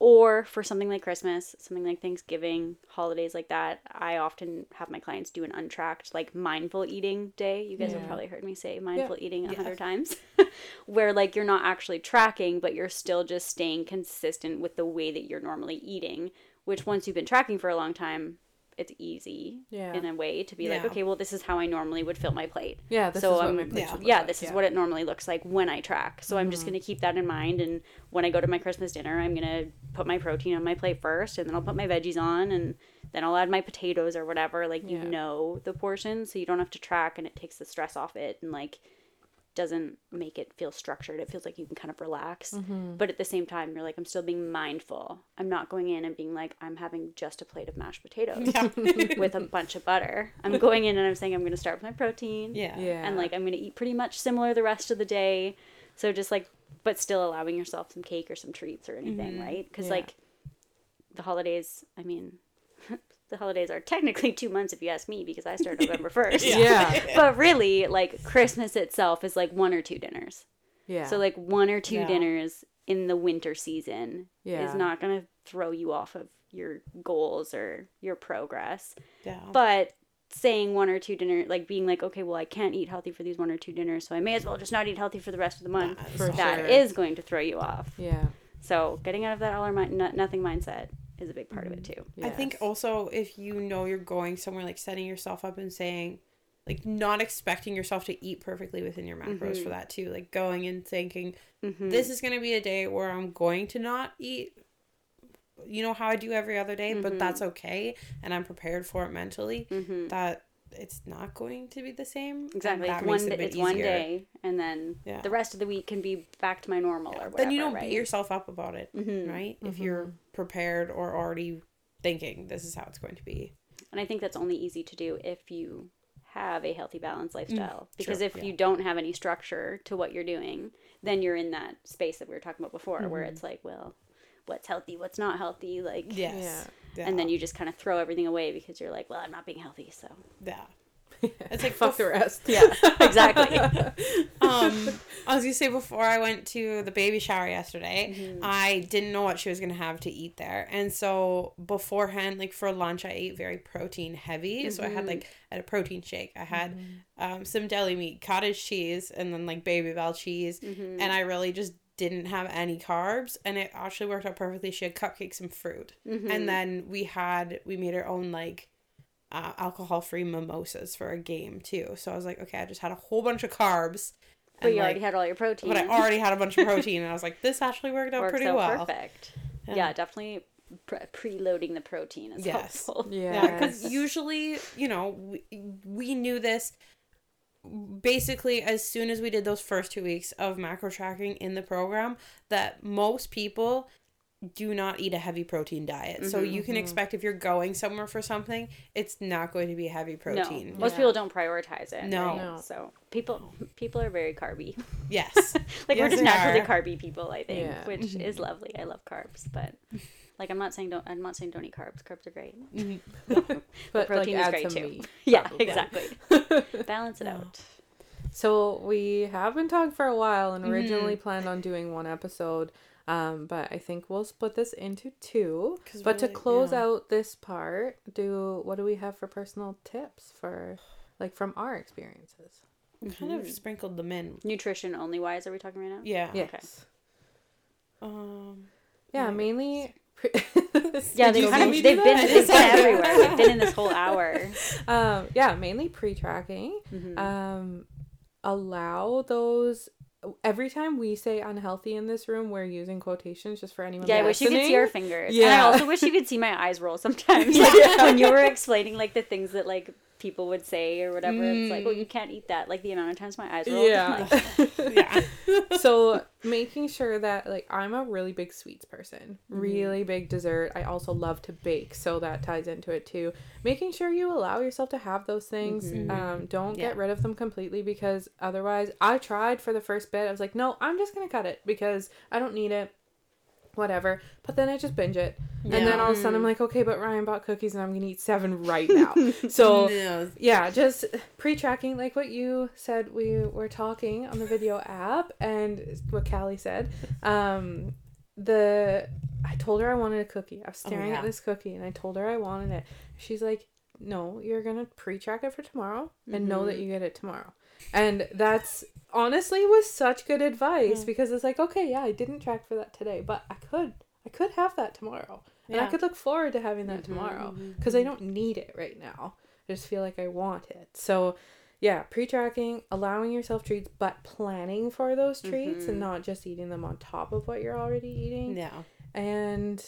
Speaker 3: or for something like christmas something like thanksgiving holidays like that i often have my clients do an untracked like mindful eating day. You guys have probably heard me say mindful eating a
Speaker 2: Yeah.
Speaker 3: hundred times. Where like you're not actually tracking but you're still just staying consistent with the way that you're normally eating which once you've been tracking for a long time it's easy
Speaker 1: Yeah.
Speaker 3: in a way to be like okay well this is how i normally would fill my plate
Speaker 1: Yeah. This
Speaker 3: so
Speaker 1: is what my plate
Speaker 2: yeah.
Speaker 3: yeah this is what it normally looks like when i track so i'm just
Speaker 1: Mm-hmm.
Speaker 3: going to keep that in mind and when i go to my christmas dinner i'm going to put my protein on my plate first and then i'll put my veggies on and then i'll add my potatoes or whatever like you
Speaker 1: Yeah.
Speaker 3: know the portions so you don't have to track and it takes the stress off it and like doesn't make it feel structured it feels like you can kind of relax
Speaker 1: Mm-hmm.
Speaker 3: but at the same time you're like i'm still being mindful i'm not going in and being like i'm having just a plate of mashed potatoes with a bunch of butter i'm going in and i'm saying i'm going to start with my protein
Speaker 2: yeah
Speaker 1: Yeah.
Speaker 3: and like I'm gonna eat pretty much similar the rest of the day. So just like, but still allowing yourself some cake or some treats or anything, right? Because
Speaker 1: Yeah.
Speaker 3: like the holidays, I mean, the holidays are technically two months if you ask me because I start November first.
Speaker 1: Yeah.
Speaker 3: But really, like Christmas itself is like one or two dinners.
Speaker 1: Yeah.
Speaker 3: So like one or two
Speaker 2: Yeah.
Speaker 3: dinners in the winter season
Speaker 1: Yeah.
Speaker 3: is not gonna throw you off of your goals or your progress
Speaker 2: yeah
Speaker 3: but saying one or two dinner like being like okay well i can't eat healthy for these one or two dinners so i may as well just not eat healthy for the rest of the month
Speaker 2: For
Speaker 3: That is
Speaker 1: sure.
Speaker 3: going to throw you off
Speaker 1: Yeah.
Speaker 3: so getting out of that all or mi- no- nothing mindset is a big part of it too
Speaker 2: I think also if you know you're going somewhere, like setting yourself up and saying, like not expecting yourself to eat perfectly within your macros
Speaker 3: Mm-hmm.
Speaker 2: for that too. Like going and thinking,
Speaker 3: Mhm.
Speaker 2: this is going to be a day where I'm going to not eat, you know, how I do every other day,
Speaker 3: Mm-hmm.
Speaker 2: but that's okay. And I'm prepared for it mentally.
Speaker 3: Mhm.
Speaker 2: That it's not going to be the same.
Speaker 3: exactly
Speaker 2: that
Speaker 3: it's
Speaker 2: makes
Speaker 3: one
Speaker 2: it a
Speaker 3: d-
Speaker 2: bit
Speaker 3: it's one day and then
Speaker 2: Yeah.
Speaker 3: the rest of the week can be back to my normal or whatever
Speaker 2: then you don't
Speaker 3: right?
Speaker 2: beat yourself up about it,
Speaker 3: Mhm.
Speaker 2: right? If you're prepared or already thinking this is how it's going to be.
Speaker 3: And I think that's only easy to do if you have a healthy, balanced mm, lifestyle. because
Speaker 2: true,
Speaker 3: if
Speaker 2: yeah.
Speaker 3: you don't have any structure to what you're doing, then you're in that space that we were talking about before, where mm-hmm. it's like, well, what's healthy, what's not healthy, like
Speaker 2: Yes.
Speaker 1: Yeah.
Speaker 2: Yeah.
Speaker 3: and then you just kind of throw everything away because you're like, well, I'm not being healthy, so
Speaker 2: yeah. It's like
Speaker 1: fuck the rest.
Speaker 3: yeah, exactly.
Speaker 2: um, I was gonna say before I went to the baby shower yesterday,
Speaker 3: Mm-hmm.
Speaker 2: I didn't know what she was gonna have to eat there, and so beforehand, like for lunch, I ate very protein heavy. So I
Speaker 3: Mm-hmm.
Speaker 2: had like I had a protein shake. I had um, some deli meat, cottage cheese, and then like Babybel cheese,
Speaker 3: Mm-hmm.
Speaker 2: and I really just didn't have any carbs, and it actually worked out perfectly. She had cupcakes and fruit,
Speaker 3: Mm-hmm.
Speaker 2: and then we had we made our own like uh, alcohol free mimosas for a game too. So I was like, okay, I just had a whole bunch of carbs.
Speaker 3: but
Speaker 2: and,
Speaker 3: you
Speaker 2: like,
Speaker 3: already had all your protein.
Speaker 2: but I already had a bunch of protein, and I was like, this actually worked out
Speaker 3: Works
Speaker 2: pretty
Speaker 3: out
Speaker 2: well.
Speaker 3: perfect.
Speaker 2: Yeah.
Speaker 3: Yeah, definitely pre- preloading the protein is
Speaker 2: Yes.
Speaker 3: helpful.
Speaker 2: Yeah, because
Speaker 1: Yes.
Speaker 2: usually, you know, we, we knew this basically as soon as we did those first two weeks of macro tracking in the program that most people do not eat a heavy protein diet. So mm-hmm, you can mm-hmm. expect if you're going somewhere for something, it's not going to be a heavy protein.
Speaker 3: No, most
Speaker 1: Yeah.
Speaker 3: people don't prioritize it.
Speaker 2: No.
Speaker 3: right?
Speaker 1: No.
Speaker 3: So people people are very carby.
Speaker 2: Yes.
Speaker 3: like we're just naturally
Speaker 2: are.
Speaker 3: carby people, I think,
Speaker 1: Yeah.
Speaker 3: which mm-hmm. is lovely. I love carbs, but like I'm not saying don't I'm not saying don't eat carbs. Carbs are great.
Speaker 1: but
Speaker 3: protein
Speaker 1: like,
Speaker 3: is great too.
Speaker 1: meat,
Speaker 3: Yeah, exactly. Balance it out.
Speaker 1: So we have been talking for a while and originally planned on doing one episode. Um, but I think we'll split this into two. But to close
Speaker 2: yeah.
Speaker 1: out this part, do what do we have for personal tips for like from our experiences?
Speaker 2: kind of sprinkled them in.
Speaker 3: Nutrition only wise are we talking right now?
Speaker 2: Yeah.
Speaker 1: Yes.
Speaker 2: Um
Speaker 1: Yeah,
Speaker 2: Yeah.
Speaker 1: mainly
Speaker 3: Yeah, they've kind of they've been they've been everywhere. They've been in this whole hour.
Speaker 1: um yeah, mainly pre-tracking.
Speaker 3: Mm-hmm.
Speaker 1: Um allow those every time we say unhealthy in this room, we're using quotations just for anyone
Speaker 3: Yeah, I wish you could see our fingers. And I also wish you could see my eyes roll sometimes.
Speaker 1: Yeah.
Speaker 3: When you were explaining like the things that like people would say or whatever, it's like, oh, you can't eat that. Like the amount of times my eyes rolled.
Speaker 1: Yeah.
Speaker 2: yeah.
Speaker 1: so making sure that like I'm a really big sweets person,
Speaker 3: Mm-hmm.
Speaker 1: really big dessert. I also love to bake, so that ties into it too. Making sure you allow yourself to have those things. Um, don't
Speaker 3: Yeah.
Speaker 1: get rid of them completely because otherwise, I tried for the first bit. I was like, no, I'm just gonna cut it because I don't need it. Whatever, but then I just binge it, and then all of a sudden I'm like, okay, but Ryan bought cookies and I'm gonna eat seven right now. so
Speaker 2: No.
Speaker 1: yeah, just pre-tracking like what you said we were talking on the video app and what Callie said. Um the I told her I wanted a cookie. I was staring
Speaker 2: yeah.
Speaker 1: at this cookie and I told her I wanted it. She's like, "No, you're going to pre-track it for tomorrow and know that you get it tomorrow." And that's honestly was such good advice mm. because it's like, "Okay, yeah, I didn't track for that today, but I could I could have that tomorrow." And I could look forward to having that mm-hmm, tomorrow mm-hmm, because I mm-hmm. don't need it right now. I just feel like I want it. So, yeah, pre-tracking, allowing yourself treats, but planning for those treats and not just eating them on top of what you're already eating.
Speaker 2: Yeah.
Speaker 1: And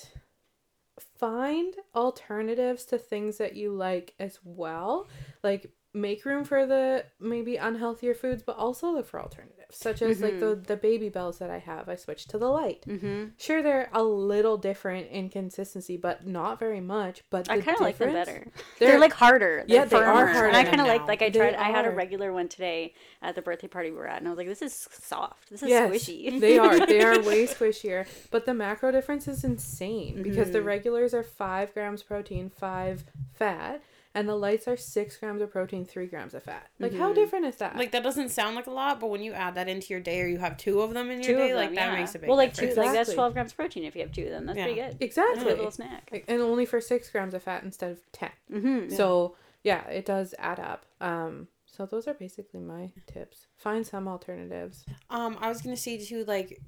Speaker 1: find alternatives to things that you like as well. Like make room for the maybe unhealthier foods, but also look for alternatives, such as like the the Babybels that I have. I switched to the light.
Speaker 3: mm-hmm.
Speaker 1: Sure, they're a little different in consistency, but not very much. But
Speaker 3: I kind of like them better.
Speaker 1: They're-
Speaker 3: They're, like harder.
Speaker 1: Yeah,
Speaker 3: They're
Speaker 1: they are
Speaker 3: firmer. And I kind of like like I tried. I had a regular one today at the birthday party we were at, and I was like, this is soft. This is
Speaker 1: Yes,
Speaker 3: squishy.
Speaker 1: they are. They are way squishier. But the macro difference is insane because
Speaker 3: Mm-hmm.
Speaker 1: the regulars are five grams protein, five fat, and the lights are six grams of protein, three grams of fat. Like,
Speaker 3: Mm-hmm.
Speaker 1: how different is that?
Speaker 2: Like that doesn't sound like a lot, but when you add that into your day or you have two of them in
Speaker 3: two
Speaker 2: your day,
Speaker 3: of
Speaker 2: like
Speaker 3: them,
Speaker 2: that
Speaker 3: yeah.
Speaker 2: makes a big
Speaker 3: well, like two,
Speaker 2: difference.
Speaker 3: like that's twelve grams of protein if you have two of them. That's pretty good.
Speaker 1: exactly.
Speaker 3: That's a little snack.
Speaker 1: Like, and only for six grams of fat instead of 10
Speaker 3: Mm-hmm.
Speaker 1: So yeah, it does add up. Um, so those are basically my tips. Find some alternatives.
Speaker 2: Um, I was gonna say too, like,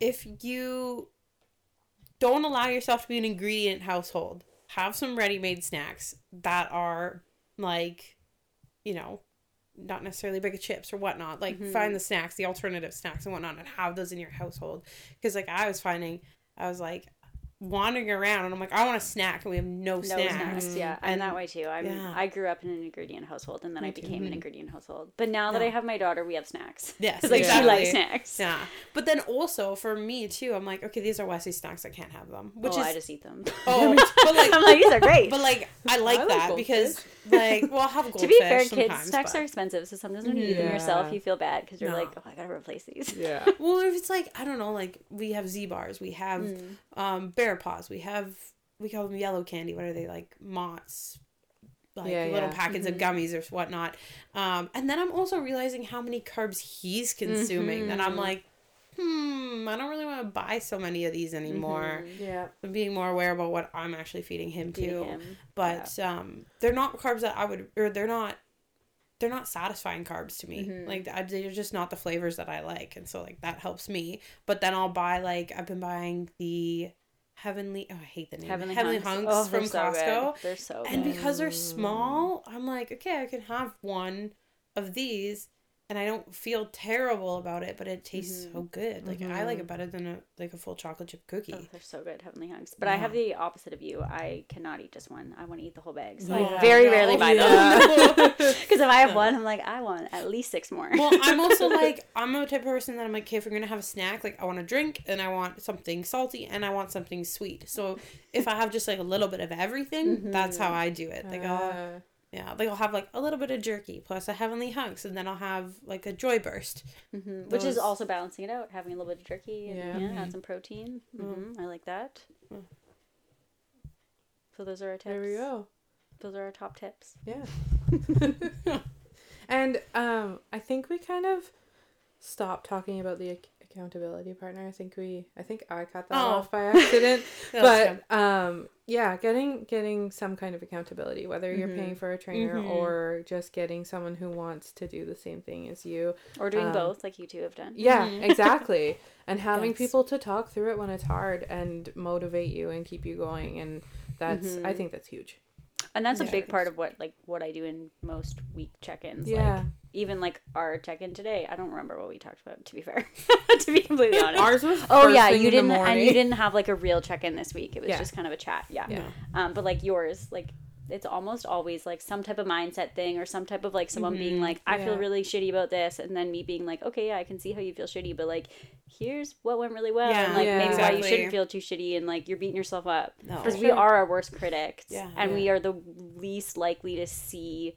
Speaker 2: if you don't allow yourself to be an ingredient household, have some ready-made snacks that are like, you know, not necessarily bag of chips or whatnot. Like, mm-hmm. find the snacks, the alternative snacks and whatnot, and have those in your household. Because like I was finding, I was like, wandering around and I'm like, I want a snack and we have no,
Speaker 3: No
Speaker 2: snacks.
Speaker 3: snacks. Yeah, I'm
Speaker 2: And-
Speaker 3: that way too. I'm,
Speaker 2: yeah.
Speaker 3: I grew up in an ingredient household, and then I became
Speaker 2: Mm-hmm.
Speaker 3: an ingredient household. But now that I have my daughter, we have snacks.
Speaker 2: Yes,
Speaker 3: like
Speaker 2: exactly.
Speaker 3: she likes snacks.
Speaker 2: Yeah. But then also for me too, I'm like, okay, these are Wesley snacks. I can't have them. Which
Speaker 3: oh,
Speaker 2: is
Speaker 3: I just eat them.
Speaker 2: oh, but like
Speaker 3: I'm like, these are great.
Speaker 2: but like I like
Speaker 1: I
Speaker 2: that
Speaker 1: goldfish.
Speaker 2: because like well I'll have goldfish
Speaker 3: to be fair, kids snacks
Speaker 2: but-
Speaker 3: are expensive, so sometimes when you eat them yourself, you feel bad because you're
Speaker 2: No.
Speaker 3: like, oh, I gotta replace these.
Speaker 1: Yeah.
Speaker 2: Well, if it's like I don't know, like we have Z bars, we have
Speaker 3: Mm.
Speaker 2: Um bear paws, we have we call them yellow candy. What are they like? Mott's, like
Speaker 1: Yeah,
Speaker 2: little
Speaker 1: yeah.
Speaker 2: packets of gummies or whatnot. Um, and then I'm also realizing how many carbs he's consuming, and I'm like, hmm, I don't really want to buy so many of these anymore.
Speaker 1: Yeah.
Speaker 2: I'm being more aware about what I'm actually feeding him
Speaker 3: him.
Speaker 2: But um, they're not carbs that I would, or they're not. They're not satisfying carbs to me.
Speaker 3: Mm-hmm.
Speaker 2: Like I- they're just not the flavors that I like, and so like that helps me. But then I'll buy like I've been buying the heavenly. Oh, I hate the name.
Speaker 3: Heavenly,
Speaker 2: Heavenly
Speaker 3: hunks,
Speaker 2: Hunks,
Speaker 3: Oh, they're
Speaker 2: from
Speaker 3: so
Speaker 2: Costco.
Speaker 3: Good. They're so
Speaker 2: And
Speaker 3: good.
Speaker 2: because they're small, I'm like, okay, I can have one of these, and I don't feel terrible about it. But it tastes
Speaker 3: Mm-hmm.
Speaker 2: so good. Like I like it better than a like a full chocolate chip cookie.
Speaker 3: Oh, they're so good, Heavenly Hunks. But I have the opposite of you. I cannot eat just one. I want to eat the whole bag. So
Speaker 2: Yeah.
Speaker 3: I very
Speaker 2: No.
Speaker 3: rarely buy
Speaker 1: Yeah.
Speaker 3: them. Because if I have one, I'm like, I want at least six more.
Speaker 2: well, I'm also like I'm a type of person that I'm like, okay, if we're gonna have a snack, like I want a drink and I want something salty and I want something sweet. So if I have just like a little bit of everything, that's how I do it. Like I'll
Speaker 1: Uh,
Speaker 2: yeah, like I'll have like a little bit of jerky plus a heavenly hunks, and then I'll have like a Joyburst.
Speaker 3: Mhm. Which is also balancing it out, having a little bit of jerky and
Speaker 1: Yeah.
Speaker 3: yeah, add some protein. hmm I like that.
Speaker 2: Mm.
Speaker 3: So those are our tips.
Speaker 1: there we go.
Speaker 3: Those are our top tips.
Speaker 1: Yeah. and um, I think we kind of stopped talking about the ac- accountability partner. I think we, I think I cut that
Speaker 2: Oh.
Speaker 1: off by accident. But um, yeah, getting getting some kind of accountability, whether you're paying for a trainer
Speaker 2: Mhm.
Speaker 1: or just getting someone who wants to do the same thing as you.
Speaker 3: Or doing
Speaker 1: Um,
Speaker 3: both, like you two have done.
Speaker 1: Yeah,
Speaker 2: Mhm.
Speaker 1: exactly. And having
Speaker 2: Yes.
Speaker 1: people to talk through it when it's hard and motivate you and keep you going, and that's I
Speaker 3: Mhm.
Speaker 1: think that's huge.
Speaker 3: And that's
Speaker 2: Yeah,
Speaker 3: a big part of what like what I do in most week check-ins.
Speaker 1: Yeah.
Speaker 3: Like even like our check-in today, I don't remember what we talked about. To be fair, to be completely honest.
Speaker 1: Ours was
Speaker 3: Oh
Speaker 1: first
Speaker 3: yeah, you didn't, and you didn't have like a real check-in this week. It was
Speaker 1: Yeah.
Speaker 3: just kind of a chat. Yeah.
Speaker 1: Yeah.
Speaker 3: Um, but like yours, like it's almost always like some type of mindset thing or some type of like someone being mm-hmm. like, I feel really shitty about this, and then me being like, okay, yeah, I can see how you feel shitty, but like, here's what went really well,
Speaker 2: Yeah,
Speaker 3: and like
Speaker 1: Yeah.
Speaker 3: maybe why you shouldn't feel too shitty, and like you're beating yourself up
Speaker 2: No.
Speaker 3: because
Speaker 1: For
Speaker 3: we
Speaker 1: sure.
Speaker 3: are our worst critics,
Speaker 2: Yeah.
Speaker 3: and
Speaker 1: Yeah.
Speaker 3: we are the least likely to see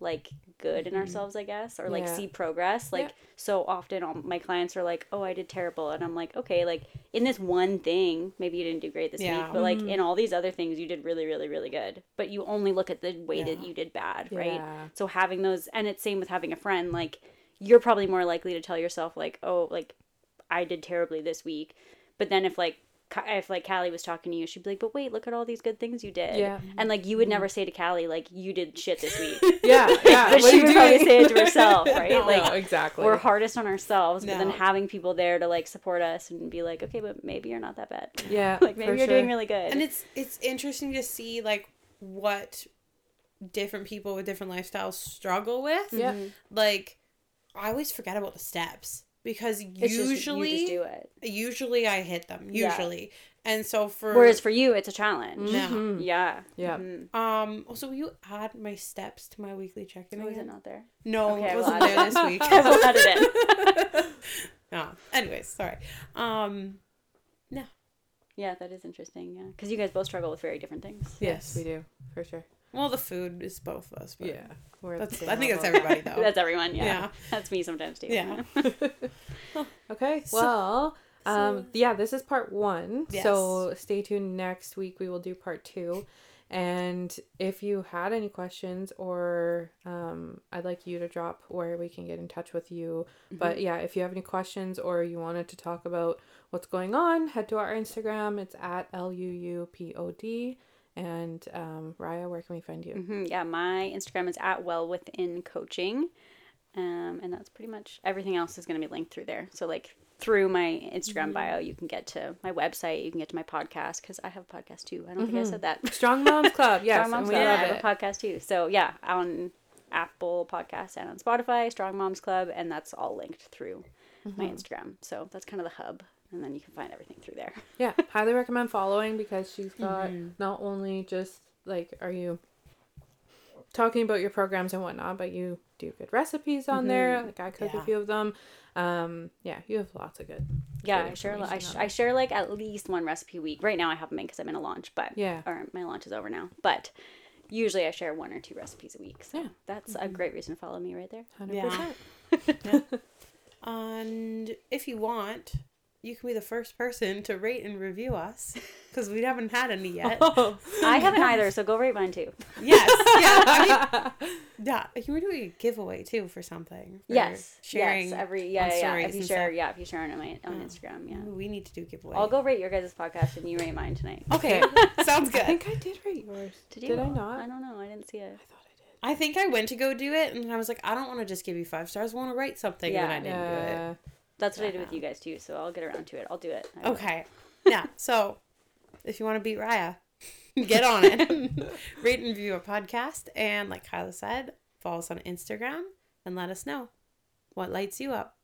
Speaker 3: like good in mm-hmm. ourselves i guess or like
Speaker 1: Yeah.
Speaker 3: see progress like
Speaker 1: Yeah.
Speaker 3: so often all my clients are like oh i did terrible and i'm like okay like in this one thing maybe you didn't do great this
Speaker 2: Yeah.
Speaker 3: week but like mm-hmm. in all these other things you did really really really good but you only look at the way that you did bad right
Speaker 1: Yeah.
Speaker 3: so having those and it's same with having a friend like you're probably more likely to tell yourself like oh like i did terribly this week but then if like Ka- if like Callie was talking to you, she'd be like, "But wait, look at all these good things you did."
Speaker 1: Yeah.
Speaker 3: And like you would mm-hmm. never say to Callie like you did shit this week,
Speaker 1: Yeah, yeah.
Speaker 3: but
Speaker 1: what
Speaker 3: she would
Speaker 1: you
Speaker 3: probably say it to herself, right?
Speaker 1: No,
Speaker 3: Like
Speaker 1: exactly.
Speaker 3: we're hardest on ourselves, but then having people there to like support us and be like, "Okay, but maybe you're not that bad.
Speaker 1: Yeah,
Speaker 3: like maybe
Speaker 1: for
Speaker 3: you're doing really good."
Speaker 2: and it's it's interesting to see like what different people with different lifestyles struggle with.
Speaker 1: Yeah. Mm-hmm.
Speaker 2: Like I always forget about the steps because
Speaker 3: It's just-
Speaker 2: usually
Speaker 3: you just do it.
Speaker 2: usually I hit them
Speaker 3: Yeah.
Speaker 2: usually. And so for
Speaker 3: Whereas for you, it's a challenge.
Speaker 2: No.
Speaker 1: Mhm.
Speaker 3: Yeah.
Speaker 1: Yeah.
Speaker 3: Mhm.
Speaker 2: um also will you add my steps to my weekly check-in
Speaker 3: Oh, is it not there?
Speaker 2: No,
Speaker 3: Okay,
Speaker 2: it wasn't
Speaker 3: add
Speaker 2: there
Speaker 3: it
Speaker 2: this week.
Speaker 3: I will add it in.
Speaker 2: no. Anyways, sorry. Um no.
Speaker 3: Yeah, that is interesting. Yeah, because you guys both struggle with very different things.
Speaker 1: Yes, we do for sure.
Speaker 2: Well the food is both of us. But
Speaker 1: Yeah, we're
Speaker 2: That's
Speaker 1: same
Speaker 2: I think that's everybody though.
Speaker 3: That's everyone. Yeah.
Speaker 2: Yeah.
Speaker 3: That's me sometimes too.
Speaker 2: Yeah.
Speaker 1: Okay,
Speaker 2: So-
Speaker 1: well, um,
Speaker 2: so-
Speaker 1: yeah, this is part one.
Speaker 2: Yes.
Speaker 1: So stay tuned. Next week we will do part two. And if you had any questions, or um, I'd like you to drop where we can get in touch with you. But yeah, if you have any questions or you wanted to talk about what's going on, head to our Instagram. It's at L U U P O D. And um, Rhia, where can we find you?
Speaker 3: hmm Yeah, my Instagram is at Well Within Coaching, um, and that's pretty much everything else is going to be linked through there. So like through my Instagram bio, you can get to my website, you can get to my podcast because I have a podcast too. I don't think I said that.
Speaker 1: Strong Moms Club. Yes,
Speaker 3: Strong Moms Club. I have
Speaker 1: it.
Speaker 3: a podcast too. So yeah, on Apple Podcasts and on Spotify, Strong Moms Club, and that's all linked through my Instagram. So that's kind of the hub, and then you can find everything through there.
Speaker 1: Yeah, highly recommend following because she's got mm-hmm. not only just like are you talking about your programs and whatnot, but you do good recipes on mm-hmm. there. Like I cook
Speaker 2: Yeah.
Speaker 1: a few of them. Um, yeah, you have lots of good.
Speaker 3: Yeah,
Speaker 1: good
Speaker 3: I share. I, sh- I share like at least one recipe a week. Right now, I haven't been because I'm in a launch, but
Speaker 1: Yeah.
Speaker 3: or my launch is over now. But usually, I share one or two recipes a week. So
Speaker 1: Yeah.
Speaker 3: that's a mm-hmm. great reason to follow me right there.
Speaker 1: Hundred
Speaker 2: Yeah.
Speaker 1: percent.
Speaker 2: And if you want, you can be the first person to rate and review us because we haven't had any yet.
Speaker 3: Oh, I haven't either, so go rate mine too.
Speaker 2: yes. Yeah. I mean, yeah. You were doing a giveaway too for something. for
Speaker 3: Yes,
Speaker 2: Sharing.
Speaker 3: yes, every yeah yeah. yeah. If you share,
Speaker 2: stuff.
Speaker 3: yeah, if you share on my on mm. Instagram, yeah.
Speaker 2: We need to do a giveaway.
Speaker 3: I'll go rate your guys' podcast and you rate mine tonight.
Speaker 2: Okay. Sounds good.
Speaker 1: I think I did rate yours.
Speaker 3: Did you?
Speaker 1: Did I not?
Speaker 3: I don't know. I didn't see it.
Speaker 1: I thought I did.
Speaker 2: I think I went to go do it and I was like, I don't want to just give you five stars. I want to write something.
Speaker 3: Yeah.
Speaker 2: And I didn't do it.
Speaker 3: That's what I did with you guys too. So I'll get around to it. I'll do it.
Speaker 2: Okay. Yeah. So if you want to beat Rhia, get on it. Rate and review our podcast. And like Kyla said, follow us on Instagram and let us know what lights you up.